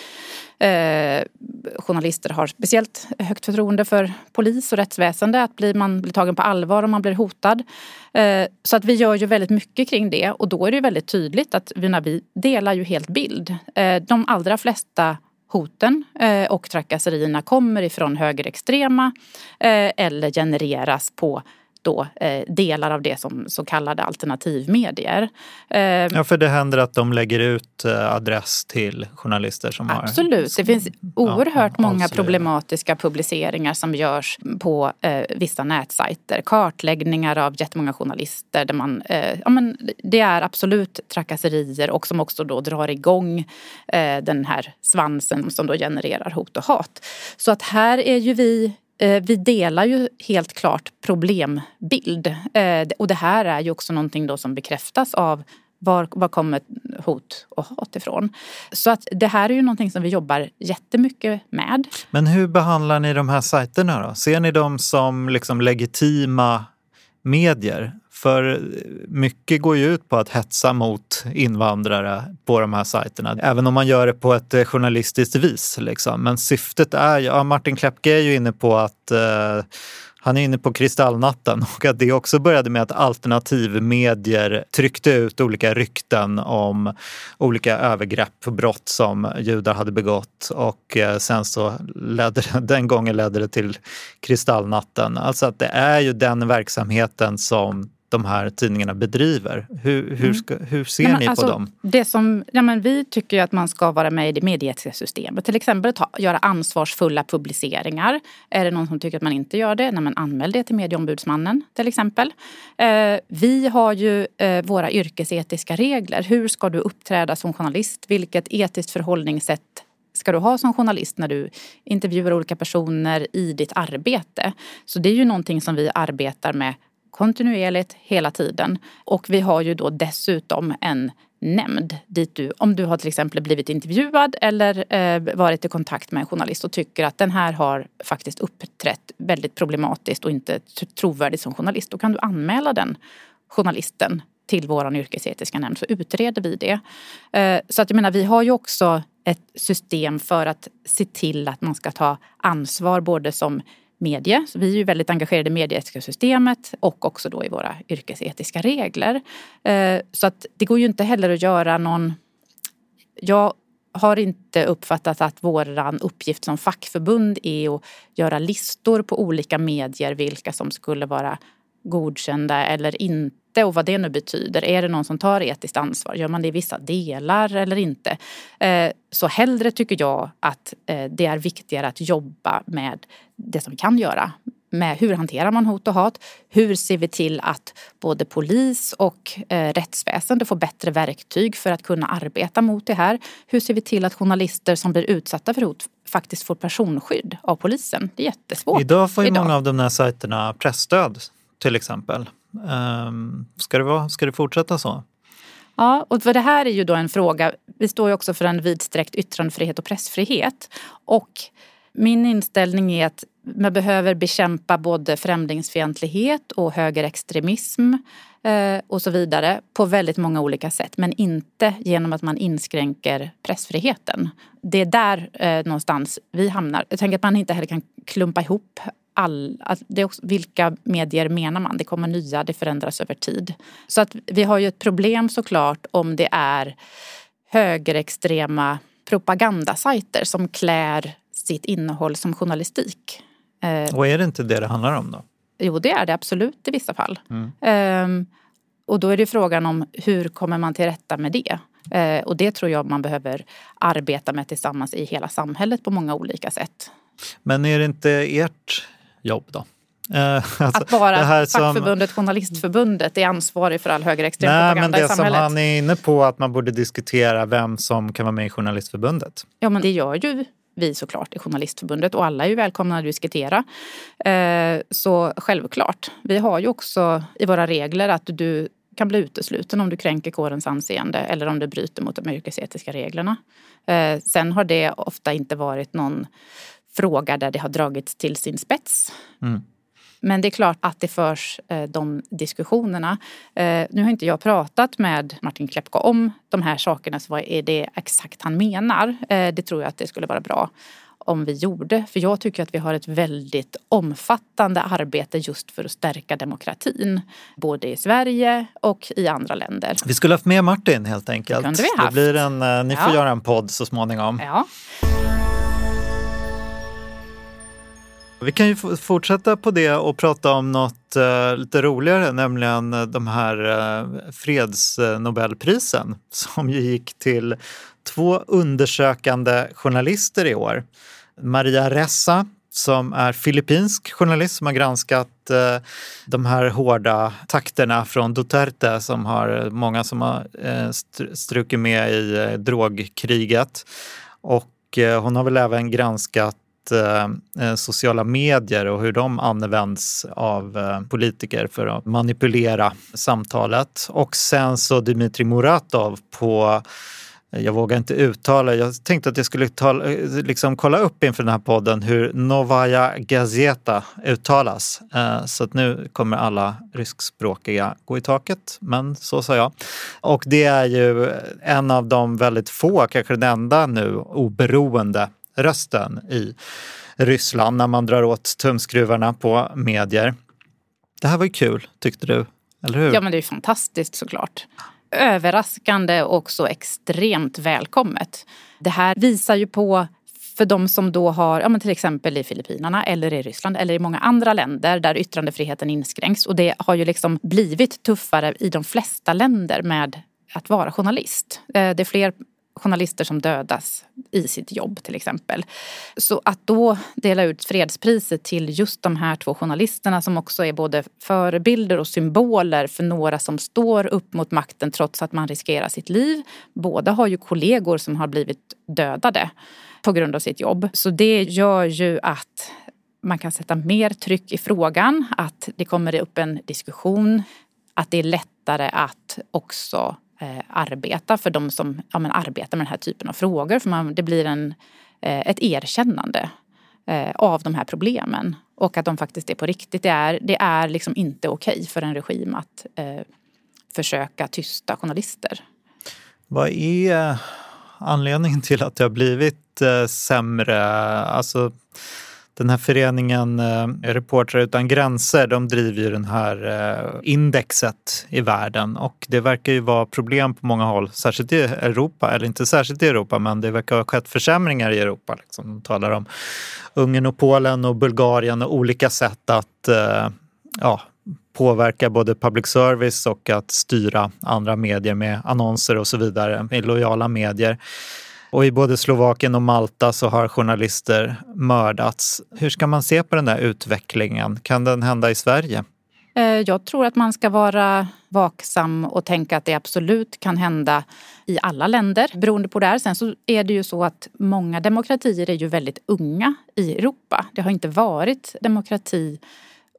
eh, journalister har speciellt högt förtroende för polis och rättsväsende. Att bli, man blir tagen på allvar om man blir hotad. Eh, så att vi gör ju väldigt mycket kring det och då är det väldigt tydligt att vi, när vi delar ju helt bild. Eh, de allra flesta hoten eh, och trakasserierna kommer ifrån högerextrema eh, eller genereras på då eh, delar av det som så kallade alternativmedier. Eh, ja, för det händer att de lägger ut eh, adress till journalister som absolut. har... Absolut, det finns oerhört ja, många problematiska publiceringar som görs på eh, vissa nätsajter. Kartläggningar av jättemånga journalister där man... Eh, ja, men det är absolut trakasserier och som också då drar igång eh, den här svansen som då genererar hot och hat. Så att här är ju vi Eh, vi delar ju helt klart problembild. Eh, och det här är ju också någonting då som bekräftas av var, var kommer hot och hat ifrån? Så att det här är ju någonting som vi jobbar jättemycket med. Men hur behandlar ni de här sajterna då? Ser ni dem som liksom legitima medier? För mycket går ju ut på att hetsa mot invandrare på de här sajterna. Även om man gör det på ett eh, journalistiskt vis. Liksom. Men syftet är ju, ja, Martin Klepke är ju inne på att eh, han är inne på kristallnatten och att det också började med att alternativmedier tryckte ut olika rykten om olika övergrepp och brott som judar hade begått och eh, sen så ledde den gången ledde det till kristallnatten. Alltså att det är ju den verksamheten som de här tidningarna bedriver. Hur, hur, mm. ska, hur ser Nej, ni alltså, på dem? Det som, ja, men vi tycker att man ska vara med i det medieetiska systemet. Till exempel ta, göra ansvarsfulla publiceringar. Är det någon som tycker att man inte gör det? Nej, men anmäl det till medieombudsmannen till exempel. Eh, vi har ju eh, våra yrkesetiska regler. Hur ska du uppträda som journalist? Vilket etiskt förhållningssätt ska du ha som journalist när du intervjuar olika personer i ditt arbete? Så det är ju någonting som vi arbetar med kontinuerligt hela tiden. Och vi har ju då dessutom en nämnd dit du, om du har till exempel blivit intervjuad eller eh, varit i kontakt med en journalist och tycker att den här har faktiskt uppträtt väldigt problematiskt och inte trovärdigt som journalist, då kan du anmäla den journalisten till vår yrkesetiska nämnd så utreder vi det. Eh, så att jag menar, vi har ju också ett system för att se till att man ska ta ansvar både som medie. Så vi är ju väldigt engagerade i medieetiska systemet och också då i våra yrkesetiska regler. Eh, så att det går ju inte heller att göra någon... Jag har inte uppfattat att vår uppgift som fackförbund är att göra listor på olika medier vilka som skulle vara godkända eller inte och vad det nu betyder. Är det någon som tar etiskt ansvar? Gör man det i vissa delar eller inte? Eh, så hellre tycker jag att eh, det är viktigare att jobba med det som vi kan göra. Med hur hanterar man hot och hat? Hur ser vi till att både polis och eh, rättsväsende får bättre verktyg för att kunna arbeta mot det här? Hur ser vi till att journalister som blir utsatta för hot faktiskt får personskydd av polisen? Det är jättesvårt. Idag får ju Idag. många av de här sajterna pressstöd till exempel. Um, ska, det vara, ska det fortsätta så? Ja, och för det här är ju då en fråga. Vi står ju också för en vidsträckt yttrandefrihet och pressfrihet. Och min inställning är att man behöver bekämpa både främlingsfientlighet och högerextremism eh, och så vidare på väldigt många olika sätt. Men inte genom att man inskränker pressfriheten. Det är där eh, någonstans vi hamnar. Jag tänker att man inte heller kan klumpa ihop all, det är också, vilka medier menar man? Det kommer nya, det förändras över tid. Så att vi har ju ett problem såklart om det är högerextrema propagandasajter som klär sitt innehåll som journalistik. Eh, och är det inte det det handlar om då? Jo, det är det absolut i vissa fall. Mm. Um, och då är det frågan om hur kommer man till rätta med det? Uh, och det tror jag man behöver arbeta med tillsammans i hela samhället på många olika sätt. Men är det inte ert jobb då? Alltså, att vara fackförbundet, som... journalistförbundet är ansvarig för all högerextrem Nej, propaganda men i samhället. Det som han är inne på, att man borde diskutera vem som kan vara med i journalistförbundet. Ja, men det gör ju vi såklart i Journalistförbundet och alla är ju välkomna att diskutera. Eh, så självklart. Vi har ju också i våra regler att du kan bli utesluten om du kränker kårens anseende eller om du bryter mot de yrkesetiska reglerna. Eh, sen har det ofta inte varit någon fråga där det har dragits till sin spets. Mm. Men det är klart att det förs eh, de diskussionerna. Eh, nu har inte jag pratat med Martin Klepko om de här sakerna, så vad är det exakt han menar? Eh, det tror jag att det skulle vara bra om vi gjorde. För jag tycker att vi har ett väldigt omfattande arbete just för att stärka demokratin. Både i Sverige och i andra länder. Vi skulle haft med Martin helt enkelt. Det kunde vi haft. Det blir en, ni får ja. göra en podd så småningom. Ja. Vi kan ju fortsätta på det och prata om något uh, lite roligare, nämligen eh, de här uh, fredsnobelprisen som ju gick till två undersökande journalister i år. Maria Ressa som är filippinsk journalist som har granskat uh, de här hårda takterna från Duterte som har många som har uh, strukit med i uh, drogkriget. Och hon har väl även granskat Eh, eh, sociala medier och hur de används av eh, politiker för att manipulera samtalet. Och sen så Dmitrij Muratov på eh, jag vågar inte uttala, jag tänkte att jag skulle tala, eh, liksom kolla upp inför den här podden hur Novaya Gazeta uttalas. Så att nu kommer alla ryskspråkiga gå i taket, men så sa jag. Och det är ju en av de väldigt få, kanske den enda nu, oberoende rösten i Ryssland när man drar åt tumskruvarna på medier. Det här var ju kul, tyckte du? Eller hur? Ja, men det är fantastiskt såklart. Överraskande och så extremt välkommet. Det här visar ju på för de som då har, ja, men till exempel i Filippinerna eller i Ryssland eller i många andra länder där yttrandefriheten inskränks. Och det har ju liksom blivit tuffare i de flesta länder med att vara journalist. Eh, det är fler journalister som dödas i sitt jobb till exempel. Så att då dela ut fredspriset till just de här två journalisterna som också är både förebilder och symboler för några som står upp mot makten trots att man riskerar sitt liv. Båda har ju kollegor som har blivit dödade på grund av sitt jobb. Så det gör ju att man kan sätta mer tryck i frågan, att det kommer upp en diskussion, att det är lättare att också eh, arbeta för de som ja, men arbetar med den här typen av frågor. För man, det blir en, eh, ett erkännande eh, av de här problemen och att de faktiskt är på riktigt. Det är, det är liksom inte okej för en regim att eh, försöka tysta journalister. Vad är anledningen till att det har blivit eh, sämre? Alltså, den här föreningen eh, Reportrar utan gränser, de driver ju den här eh, indexet i världen och det verkar ju vara problem på många håll, särskilt i Europa, eller inte särskilt i Europa, men det verkar ha skett försämringar i Europa. Liksom. De talar om Ungern och Polen och Bulgarien och olika sätt att eh, ja, påverka både public service och att styra andra medier med annonser och så vidare, med lojala medier. Och i både Slovakien och Malta så har journalister mördats. Hur ska man se på den där utvecklingen? Kan den hända i Sverige? Eh, jag tror att man ska vara vaksam och tänka att det absolut kan hända i alla länder beroende på det här. Sen så är det ju så att många demokratier är ju väldigt unga i Europa. Det har inte varit demokrati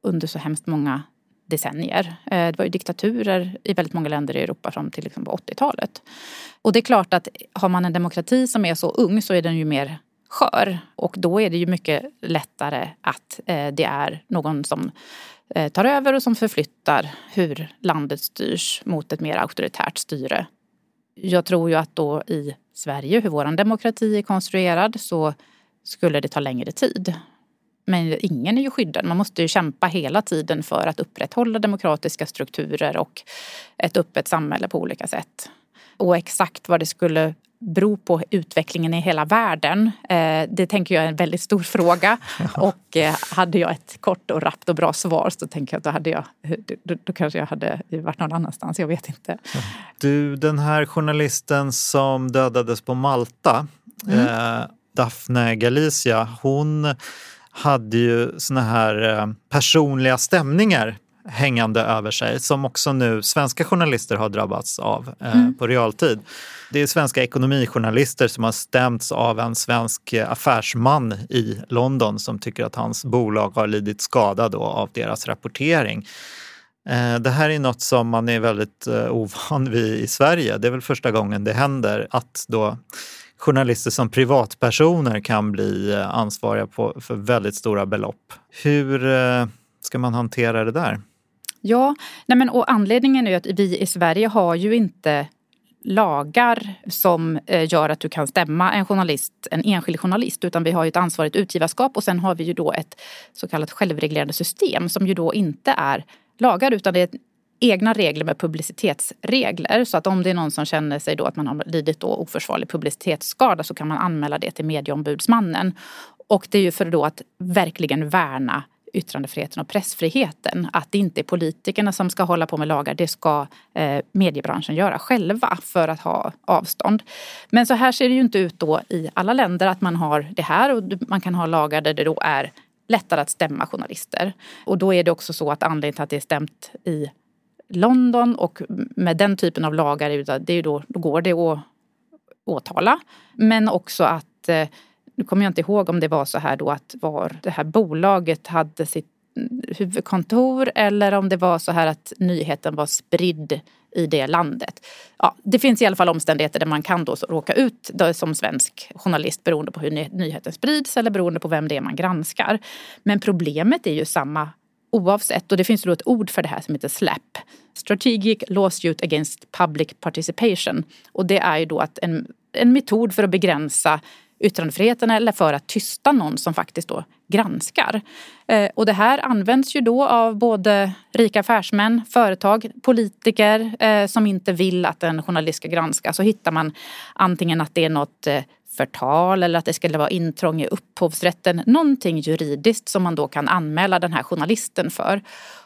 under så hemskt många decennier. Eh, det var ju diktaturer i väldigt många länder i Europa fram till liksom 80-talet. Och det är klart att har man en demokrati som är så ung så är den ju mer skör. Och då är det ju mycket lättare att eh, det är någon som eh, tar över och som förflyttar hur landet styrs mot ett mer auktoritärt styre. Jag tror ju att då i Sverige, hur vår demokrati är konstruerad, så skulle det ta längre tid. Men ingen är ju skyddad. Man måste ju kämpa hela tiden för att upprätthålla demokratiska strukturer och ett öppet samhälle på olika sätt. Och exakt vad det skulle bero på utvecklingen i hela världen, eh, det tänker jag är en väldigt stor fråga. Och eh, hade jag ett kort och rappt och bra svar så tänker jag att då, hade jag, då, då kanske jag hade varit någon annanstans. Jag vet inte. Du, den här journalisten som dödades på Malta, mm. eh, Daphne Galizia, hon hade ju såna här eh, personliga stämningar hängande över sig som också nu svenska journalister har drabbats av eh, mm. på realtid. Det är svenska ekonomijournalister som har stämts av en svensk affärsman i London som tycker att hans bolag har lidit skada då av deras rapportering. Eh, det här är något som man är väldigt ovan vid i Sverige. Det är väl första gången det händer att då journalister som privatpersoner kan bli eh, ansvariga på, för väldigt stora belopp. Hur eh, ska man hantera det där? Ja, nej men, och anledningen är att vi i Sverige har ju inte lagar som eh, gör att du kan stämma en journalist, en enskild journalist utan vi har ju ett ansvarigt utgivarskap och sen har vi ju då ett så kallat självreglerande system som ju då inte är lagar utan det är egna regler med publicitetsregler. Så att om det är någon som känner sig då att man har lidit då oförsvarlig publicitetsskada så kan man anmäla det till medieombudsmannen. Och det är ju för då att verkligen värna yttrandefriheten och pressfriheten. Att det inte är politikerna som ska hålla på med lagar, det ska eh, mediebranschen göra själva för att ha avstånd. Men så här ser det ju inte ut då i alla länder att man har det här och man kan ha lagar där det då är lättare att stämma journalister. Och då är det också så att anledningen till att det är stämt i London och med den typen av lagar det är då, då går det att åtala. Men också att, eh, nu kommer jag inte ihåg om det var så här då att var det här bolaget hade sitt huvudkontor eller om det var så här att nyheten var spridd i det landet. Ja, det finns i alla fall omständigheter där man kan då råka ut som svensk journalist beroende på hur nyheten sprids eller beroende på vem det är man granskar. Men problemet är ju samma oavsett. Och det finns då ett ord för det här som heter SLAP. Strategic Lawsuit Against Public Participation. Och det är ju då att en, en metod för att begränsa yttrandefriheten eller för att tysta någon som faktiskt då granskar. Eh, och det här används ju då av både rika affärsmän, företag, politiker eh, som inte vill att en journalist ska granska. Så hittar man antingen att det är något eh, förtal eller att det skulle vara intrång i upphovsrätten. Någonting juridiskt som man då kan anmäla den här journalisten för.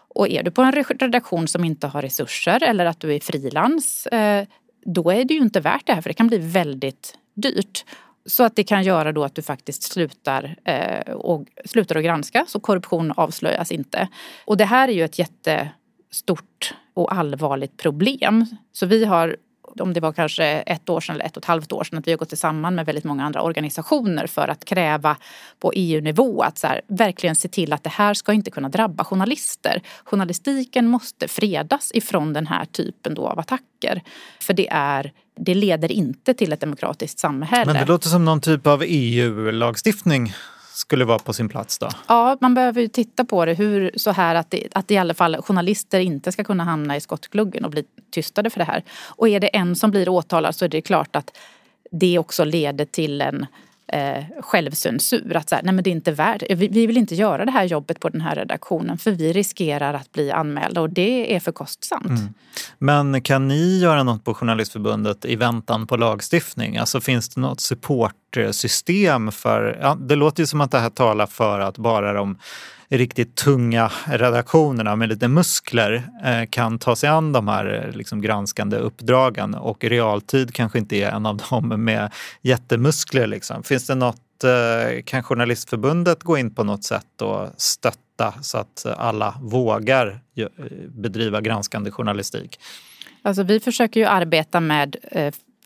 Och är du på en redaktion som inte har resurser eller att du är frilans eh, då är det ju inte värt det här för det kan bli väldigt dyrt. Så att det kan göra då att du faktiskt slutar, eh, och, slutar att granska så korruption avslöjas inte. Och det här är ju ett jättestort och allvarligt problem. Så vi har om det var kanske ett år sedan eller ett och ett halvt år sedan, att vi har gått tillsammans med väldigt många andra organisationer för att kräva på EU-nivå att så här, verkligen se till att det här ska inte kunna drabba journalister. Journalistiken måste fredas ifrån den här typen då av attacker. För det är det leder inte till ett demokratiskt samhälle. Men det låter som någon typ av EU-lagstiftning skulle vara på sin plats då? Ja, man behöver ju titta på det hur, så här att, det, att i alla fall journalister inte ska kunna hamna i skottgluggen och bli tystade för det här. Och är det en som blir åtalad så är det klart att det också leder till en eh, självcensur. Att så här, nej men det är inte värt vi, vi vill inte göra det här jobbet på den här redaktionen för vi riskerar att bli anmälda och det är för kostsamt. Mm. Men kan ni göra något på Journalistförbundet i väntan på lagstiftning? Alltså finns det något supportsystem för... Ja, det låter ju som att det här talar för att bara de riktigt tunga redaktionerna med lite muskler eh, kan ta sig an de här eh, liksom, granskande uppdragen och realtid kanske inte är en av dem med jättemuskler. Liksom. Finns det något, eh, kan Journalistförbundet gå in på något sätt och stötta så att alla vågar bedriva granskande journalistik? Alltså, vi försöker ju arbeta med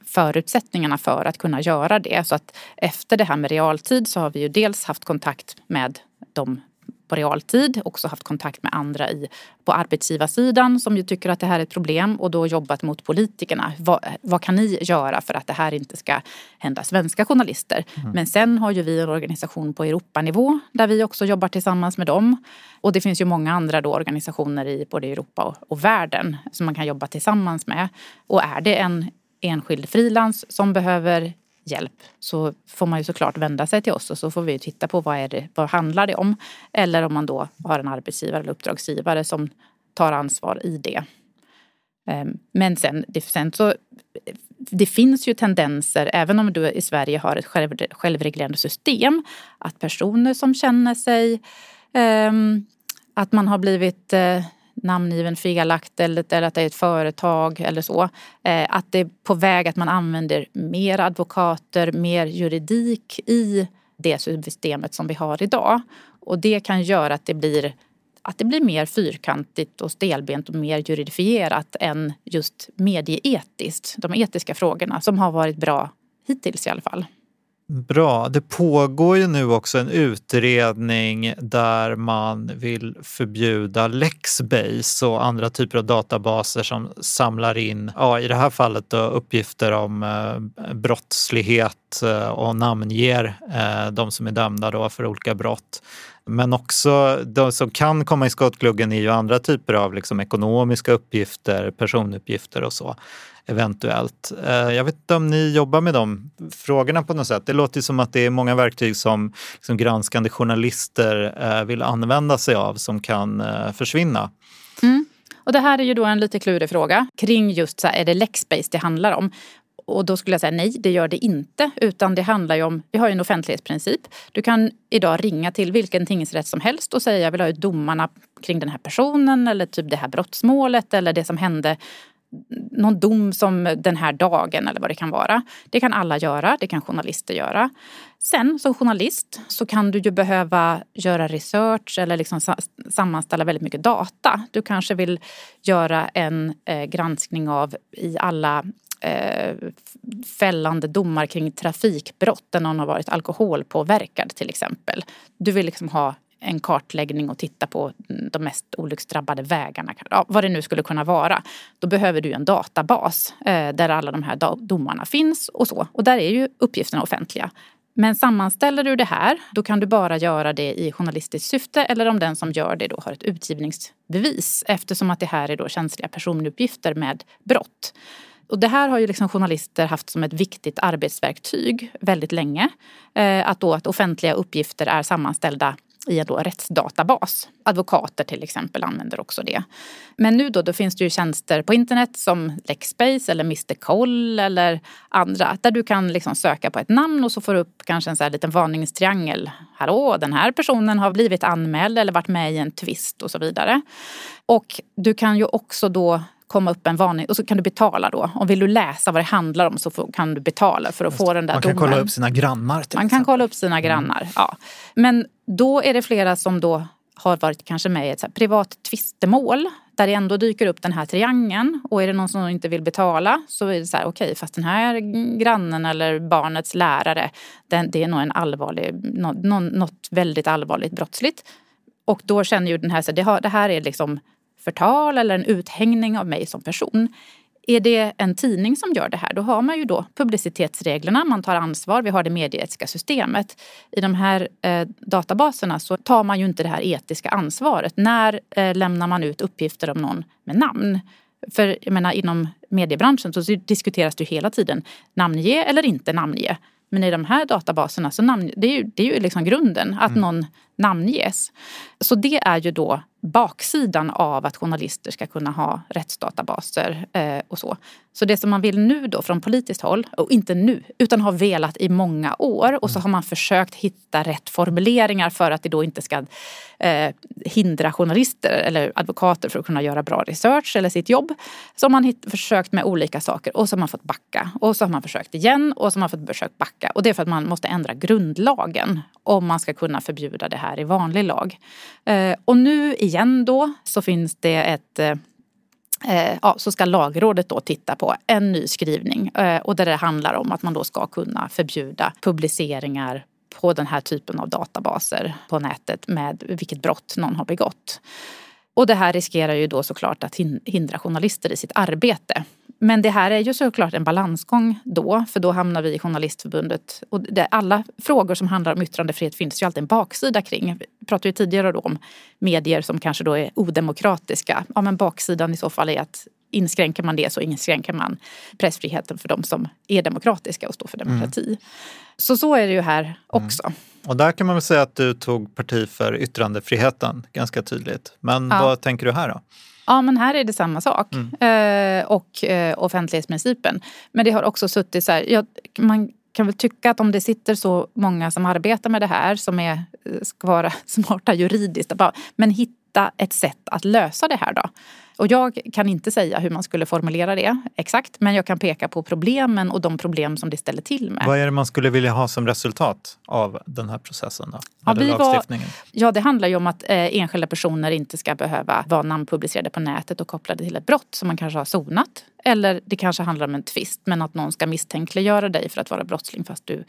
förutsättningarna för att kunna göra det. Så att efter det här med realtid så har vi ju dels haft kontakt med de på realtid, också haft kontakt med andra i, på arbetsgivarsidan som ju tycker att det här är ett problem och då jobbat mot politikerna. Vad, vad kan ni göra för att det här inte ska hända svenska journalister? Mm. Men sen har ju vi en organisation på Europanivå där vi också jobbar tillsammans med dem. Och det finns ju många andra då organisationer i både Europa och, och världen som man kan jobba tillsammans med. Och är det en enskild frilans som behöver hjälp så får man ju såklart vända sig till oss och så får vi titta på vad, är det, vad handlar det om. Eller om man då har en arbetsgivare eller uppdragsgivare som tar ansvar i det. Ehm, men sen, sen så det finns ju tendenser, även om du i Sverige har ett själv, självreglerande system, att personer som känner sig ehm, att man har blivit eh, namngiven felaktigt eller, eller att det är ett företag eller så. Eh, att det är på väg att man använder mer advokater, mer juridik i det systemet som vi har idag. Och det kan göra att det blir att det blir mer fyrkantigt och stelbent och mer juridifierat än just medieetiskt. De etiska frågorna som har varit bra hittills i alla fall. Bra. Det pågår ju nu också en utredning där man vill förbjuda Lexbase och andra typer av databaser som samlar in, ja, i det här fallet då, uppgifter om eh, brottslighet eh, och namnger eh, de som är dömda då för olika brott. Men också de som kan komma i skottgluggen är ju andra typer av liksom ekonomiska uppgifter, personuppgifter och så eventuellt. Eh, jag vet inte om ni jobbar med de frågorna på något sätt. Det låter som att det är många verktyg som liksom granskande journalister eh, vill använda sig av som kan eh, försvinna. Mm. Och det här är ju då en lite klurig fråga kring just så här, är det Lexbase det handlar om? Och då skulle jag säga nej, det gör det inte. Utan det handlar ju om, vi har ju en offentlighetsprincip. Du kan idag ringa till vilken tingsrätt som helst och säga jag vill ha ut domarna kring den här personen eller typ det här brottsmålet eller det som hände någon dom som den här dagen eller vad det kan vara. Det kan alla göra, det kan journalister göra. Sen som journalist så kan du ju behöva göra research eller liksom sammanställa väldigt mycket data. Du kanske vill göra en eh, granskning av i alla eh, fällande domar kring trafikbrott där någon har varit alkoholpåverkad till exempel. Du vill liksom ha en kartläggning och titta på de mest olycksdrabbade vägarna, ja, vad det nu skulle kunna vara. Då behöver du en databas eh, där alla de här domarna finns och så. Och där är ju uppgifterna offentliga. Men sammanställer du det här, då kan du bara göra det i journalistiskt syfte eller om den som gör det då har ett utgivningsbevis eftersom att det här är då känsliga personuppgifter med brott. Och det här har ju liksom journalister haft som ett viktigt arbetsverktyg väldigt länge. Eh, att då att offentliga uppgifter är sammanställda i en då rättsdatabas. Advokater till exempel använder också det. Men nu då, då finns det ju tjänster på internet som Lexbase eller Mr Koll eller andra där du kan liksom söka på ett namn och så får du upp kanske en så här liten varningstriangel. Hallå, den här personen har blivit anmäld eller varit med i en tvist och så vidare. Och du kan ju också då komma upp en varning och så kan du betala då. Om vill du läsa vad det handlar om så kan du betala för att få den där Man kan domen. kolla upp sina grannar. Man kan kolla upp sina grannar, mm. ja. Men då är det flera som då har varit kanske med i ett så privat tvistemål där det ändå dyker upp den här triangeln och är det någon som inte vill betala så är det så här okej okay, fast den här grannen eller barnets lärare den, det är nog en allvarlig, något, något väldigt allvarligt brottsligt. Och då känner ju den här, så det, har, det här är liksom förtal eller en uthängning av mig som person. Är det en tidning som gör det här, då har man ju då publicitetsreglerna, man tar ansvar, vi har det medieetiska systemet. I de här eh, databaserna så tar man ju inte det här etiska ansvaret. När eh, lämnar man ut uppgifter om någon med namn? För jag menar, inom mediebranschen så diskuteras det ju hela tiden namnge eller inte namnge. Men i de här databaserna så namn, det är ju, det är ju liksom grunden, att mm. någon namnges. Så det är ju då baksidan av att journalister ska kunna ha rättsdatabaser eh, och så. Så det som man vill nu då från politiskt håll, och inte nu, utan har velat i många år och så mm. har man försökt hitta rätt formuleringar för att det då inte ska eh, hindra journalister eller advokater för att kunna göra bra research eller sitt jobb. Så har man hit, försökt med olika saker och så har man fått backa. Och så har man försökt igen och så har man fått försökt backa. Och det är för att man måste ändra grundlagen om man ska kunna förbjuda det här i vanlig lag. Eh, och nu igen då så finns det ett eh, eh, ja, så ska lagrådet då titta på en ny skrivning och där det handlar om att man då ska kunna förbjuda publiceringar på den här typen av databaser på nätet med vilket brott någon har begått. Och det här riskerar ju då såklart att hindra journalister i sitt arbete. Men det här är ju såklart en balansgång då, för då hamnar vi i Journalistförbundet. Och det, alla frågor som handlar om yttrandefrihet finns ju alltid en baksida kring. Vi pratade ju tidigare då om medier som kanske då är odemokratiska. Ja, men baksidan i så fall är att inskränker man det så inskränker man pressfriheten för de som är demokratiska och står för demokrati. Mm. Så så är det ju här också. Mm. Och där kan man väl säga att du tog parti för yttrandefriheten ganska tydligt. Men ja. vad tänker du här då? Ja, men här är det samma sak. Mm. Eh, och eh, offentlighetsprincipen. Men det har också suttit så här, ja, man kan väl tycka att om det sitter så många som arbetar med det här som är, ska vara smarta juridiskt, men hitta ett sätt att lösa det här då. Och jag kan inte säga hur man skulle formulera det exakt men jag kan peka på problemen och de problem som det ställer till med. Vad är det man skulle vilja ha som resultat av den här processen? Då? Ja, Eller lagstiftningen? Var, ja, det handlar ju om att eh, enskilda personer inte ska behöva vara namnpublicerade på nätet och kopplade till ett brott som man kanske har sonat. Eller det kanske handlar om en tvist men att någon ska misstänkliggöra dig för att vara brottsling fast du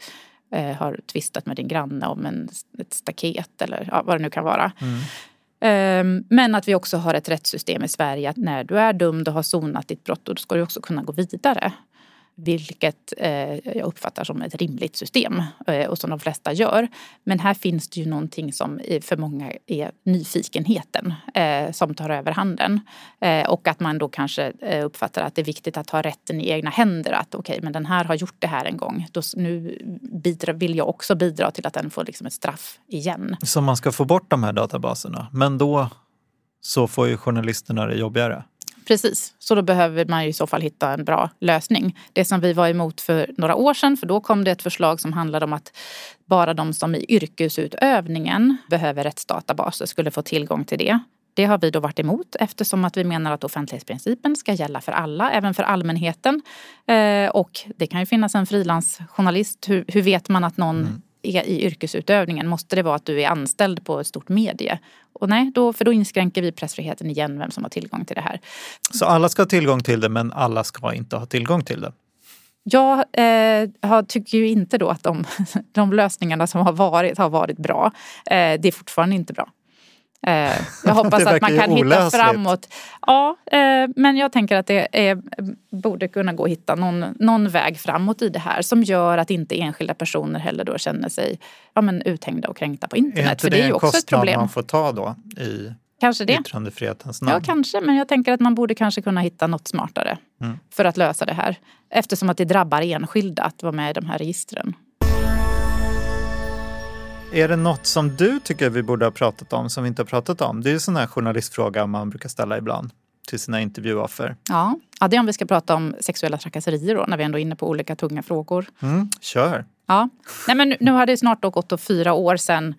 eh, har tvistat med din granne om en, ett staket eller ja, vad det nu kan vara. Mm. Ehm, men att vi också har ett rättssystem i Sverige att när du är dömd och har sonat ditt brott då ska du också kunna gå vidare. Vilket eh, jag uppfattar som ett rimligt system eh, och som de flesta gör. Men här finns det ju någonting som för många är nyfikenheten eh, som tar över handen. Eh, och att man då kanske eh, uppfattar att det är viktigt att ha rätten i egna händer. Att okej, okay, men den här har gjort det här en gång. Då, nu bidra, vill jag också bidra till att den får liksom ett straff igen. Så man ska få bort de här databaserna. Men då så får ju journalisterna det jobbigare. Precis, så då behöver man i så fall hitta en bra lösning. Det som vi var emot för några år sedan, för då kom det ett förslag som handlade om att bara de som i yrkesutövningen behöver rättsdatabaser skulle få tillgång till det. Det har vi då varit emot eftersom att vi menar att offentlighetsprincipen ska gälla för alla, även för allmänheten. Eh, och det kan ju finnas en frilansjournalist. Hur, hur vet man att någon mm är i yrkesutövningen? Måste det vara att du är anställd på ett stort medie? Och nej, då, för då inskränker vi pressfriheten igen, vem som har tillgång till det här. Så alla ska ha tillgång till det, men alla ska inte ha tillgång till det? Jag eh, tycker ju inte då att de, de lösningarna som har varit har varit bra. Eh, det är fortfarande inte bra. Eh, jag hoppas att man kan hitta framåt. Ja, eh, men jag tänker att det är, borde kunna gå att hitta någon, någon väg framåt i det här som gör att inte enskilda personer heller då känner sig ja, men uthängda och kränkta på internet. Är inte För det, det är ju också ett problem. man får ta då i kanske det. yttrandefrihetens namn? Ja, kanske. Men jag tänker att man borde kanske kunna hitta något smartare mm. för att lösa det här. Eftersom att det drabbar enskilda att vara med i de här registren. Är det något som du tycker vi borde ha pratat om som vi inte har pratat om? Det är en sån här journalistfråga man brukar ställa ibland till sina intervjuoffer. Ja. ja, det är om vi ska prata om sexuella trakasserier då, när vi ändå är inne på olika tunga frågor. Mm, kör! Ja. Nej, men nu har det snart då gått fyra år sedan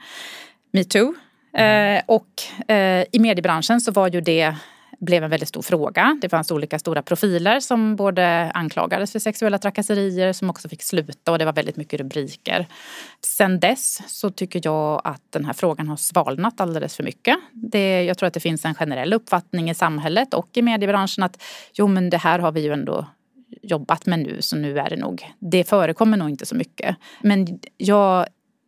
metoo. Mm. Eh, och eh, i mediebranschen så var ju det blev en väldigt stor fråga. Det fanns olika stora profiler som både anklagades för sexuella trakasserier som också fick sluta och det var väldigt mycket rubriker. Sen dess så tycker jag att den här frågan har svalnat alldeles för mycket. Det, jag tror att det finns en generell uppfattning i samhället och i mediebranschen att jo men det här har vi ju ändå jobbat med nu så nu är det nog, det förekommer nog inte så mycket. Men jag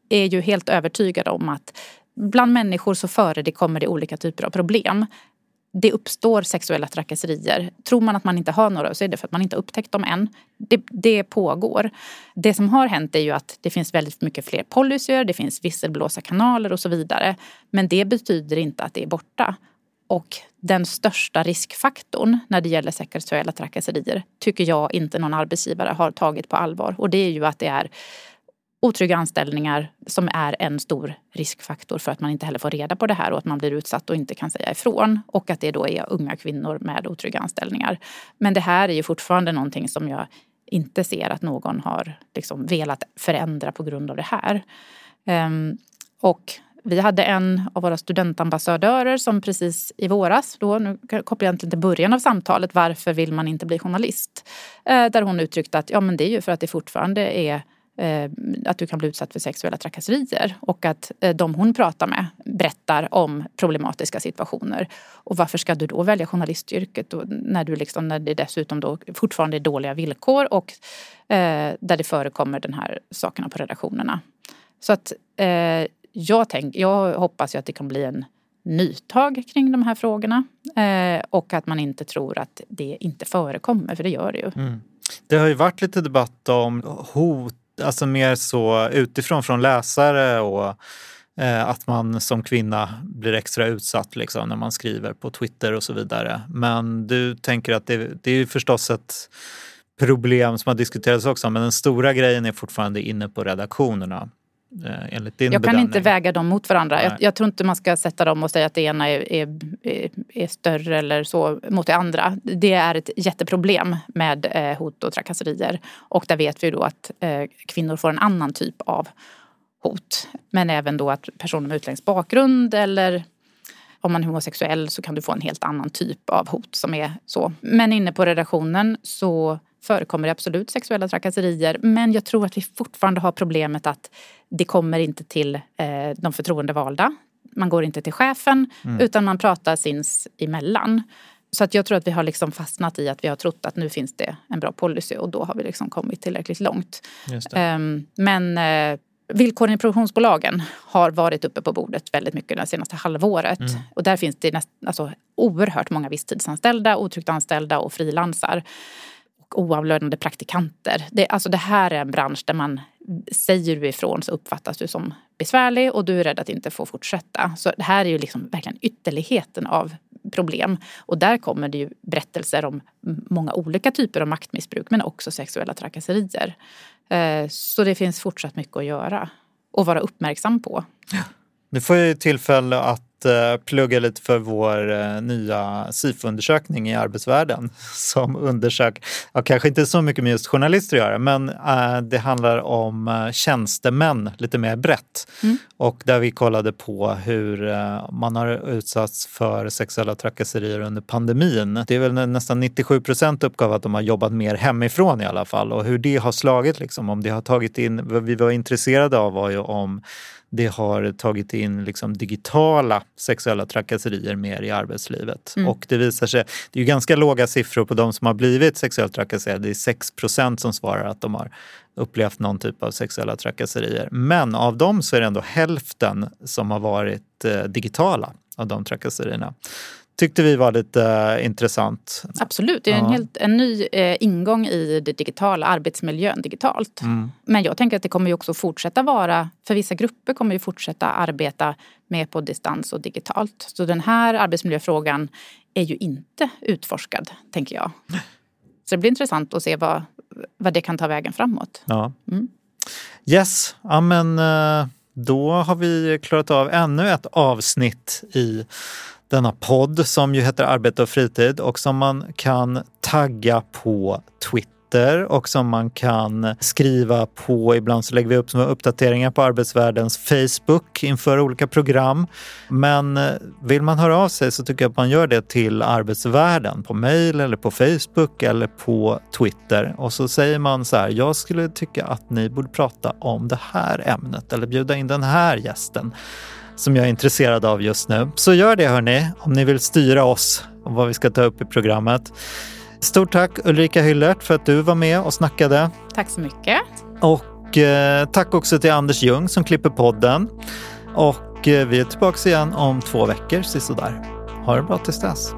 är ju helt övertygad om att bland människor så förekommer det olika typer av problem det uppstår sexuella trakasserier. Tror man att man inte har några så är det för att man inte har upptäckt dem än. Det, det pågår. Det som har hänt är ju att det finns väldigt mycket fler policyer, det finns visselblåsarkanaler och så vidare. Men det betyder inte att det är borta. Och den största riskfaktorn när det gäller sexuella trakasserier tycker jag inte någon arbetsgivare har tagit på allvar. Och det är ju att det är otrygga anställningar som är en stor riskfaktor för att man inte heller får reda på det här och att man blir utsatt och inte kan säga ifrån. Och att det då är unga kvinnor med otrygga anställningar. Men det här är ju fortfarande någonting som jag inte ser att någon har liksom velat förändra på grund av det här. Um, och vi hade en av våra studentambassadörer som precis i våras, då, nu kopplar jag till början av samtalet, varför vill man inte bli journalist? Eh, där hon uttryckte att ja, men det är ju för att det fortfarande är Eh, att du kan bli utsatt för sexuella trakasserier och att eh, de hon pratar med berättar om problematiska situationer. Och varför ska du då välja journalistyrket då, när, du liksom, när det dessutom då fortfarande är dåliga villkor och eh, där det förekommer den här sakerna på redaktionerna. Så att eh, jag, tänk, jag hoppas ju att det kan bli en nytag kring de här frågorna. Eh, och att man inte tror att det inte förekommer, för det gör det ju. Mm. Det har ju varit lite debatt om hot, alltså mer så utifrån från läsare och eh, att man som kvinna blir extra utsatt liksom, när man skriver på Twitter och så vidare. Men du tänker att det, det är förstås ett problem som har diskuterats också, men den stora grejen är fortfarande inne på redaktionerna. Eh, enligt din jag kan bedömning. inte väga dem mot varandra. Jag, jag tror inte man ska sätta dem och säga att det ena är, är, är, är större eller så mot det andra. Det är ett jätteproblem med eh, hot och trakasserier. Och där vet vi då att eh, kvinnor får en annan typ av hot. Men även då att personer med utländsk bakgrund eller om man är homosexuell så kan du få en helt annan typ av hot som är så. Men inne på redaktionen så förekommer det absolut sexuella trakasserier. Men jag tror att vi fortfarande har problemet att det kommer inte till eh, de förtroendevalda. Man går inte till chefen utan man pratar sinsemellan. Så att jag tror att vi har liksom fastnat i att vi har trott att nu finns det en bra policy och då har vi liksom kommit tillräckligt långt. Ehm, Men eh, villkoren i produktionsbolagen har varit uppe på bordet väldigt mycket det senaste halvåret. Och där finns det näst, alltså, oerhört många visstidsanställda, otryggt anställda och frilansar. Och oavlönade praktikanter. Det, alltså, det här är en bransch där man säger du ifrån så uppfattas du som besvärlig och du är rädd att inte få fortsätta. Så det här är ju liksom verkligen ytterligheten av problem. Och där kommer det ju berättelser om många olika typer av maktmissbruk men också sexuella trakasserier. Eh, så det finns fortsatt mycket att göra och vara uppmärksam på. Nu får jag ju tillfälle att eh, plugga lite för vår eh, nya SIFO-undersökning i arbetsvärlden som undersöker, ja, kanske inte så mycket med just journalister att göra, men eh, det handlar om tjänstemän lite mer brett. Och där vi kollade på hur man har utsatts för sexuella trakasserier under pandemin. Det är väl nä- nästan 97 procent uppgav att de har jobbat mer hemifrån i alla fall och hur det har slagit liksom, om det har tagit in, vi var intresserade av var ju om det har tagit in liksom digitala sexuella trakasserier mer i arbetslivet. Och det visar sig, det är ju ganska låga siffror på de som har blivit sexuellt trakasserade. Det är 6 procent som svarar att de har upplevt någon typ av sexuella trakasserier. Men av dem så är det ändå hälften som har varit eh, digitala av de trakasserierna. Tyckte vi var lite eh, intressant. Absolut, det är en, helt, en ny eh, ingång i det digitala, arbetsmiljön digitalt. Men jag tänker att det kommer ju också fortsätta vara, för vissa grupper kommer ju fortsätta arbeta med på distans och digitalt. Så den här arbetsmiljöfrågan är ju inte utforskad, tänker jag. Så det blir intressant att se vad, vad det kan ta vägen framåt. Ja. Yes, ja, men eh, då har vi klarat av ännu ett avsnitt i denna podd som ju heter Arbete och fritid och som man kan tagga på Twitter och som man kan skriva på. Ibland så lägger vi upp små uppdateringar på Arbetsvärldens Facebook inför olika program. Men eh, vill man höra av sig så tycker jag att man gör det till Arbetsvärlden på mail eller på Facebook eller på Twitter. Och så säger man så här, jag skulle tycka att ni borde prata om det här ämnet eller bjuda in den här gästen som jag är intresserad av just nu. Så gör det hörni, om ni vill styra oss om vad vi ska ta upp i programmet. Stort tack Ulrika Hyllert för att du var med och snackade. Tack så mycket. Och eh, tack också till Anders Ljung som klipper podden. Och eh, vi är tillbaka igen om två veckor, sisådär. Ha det bra tills dess.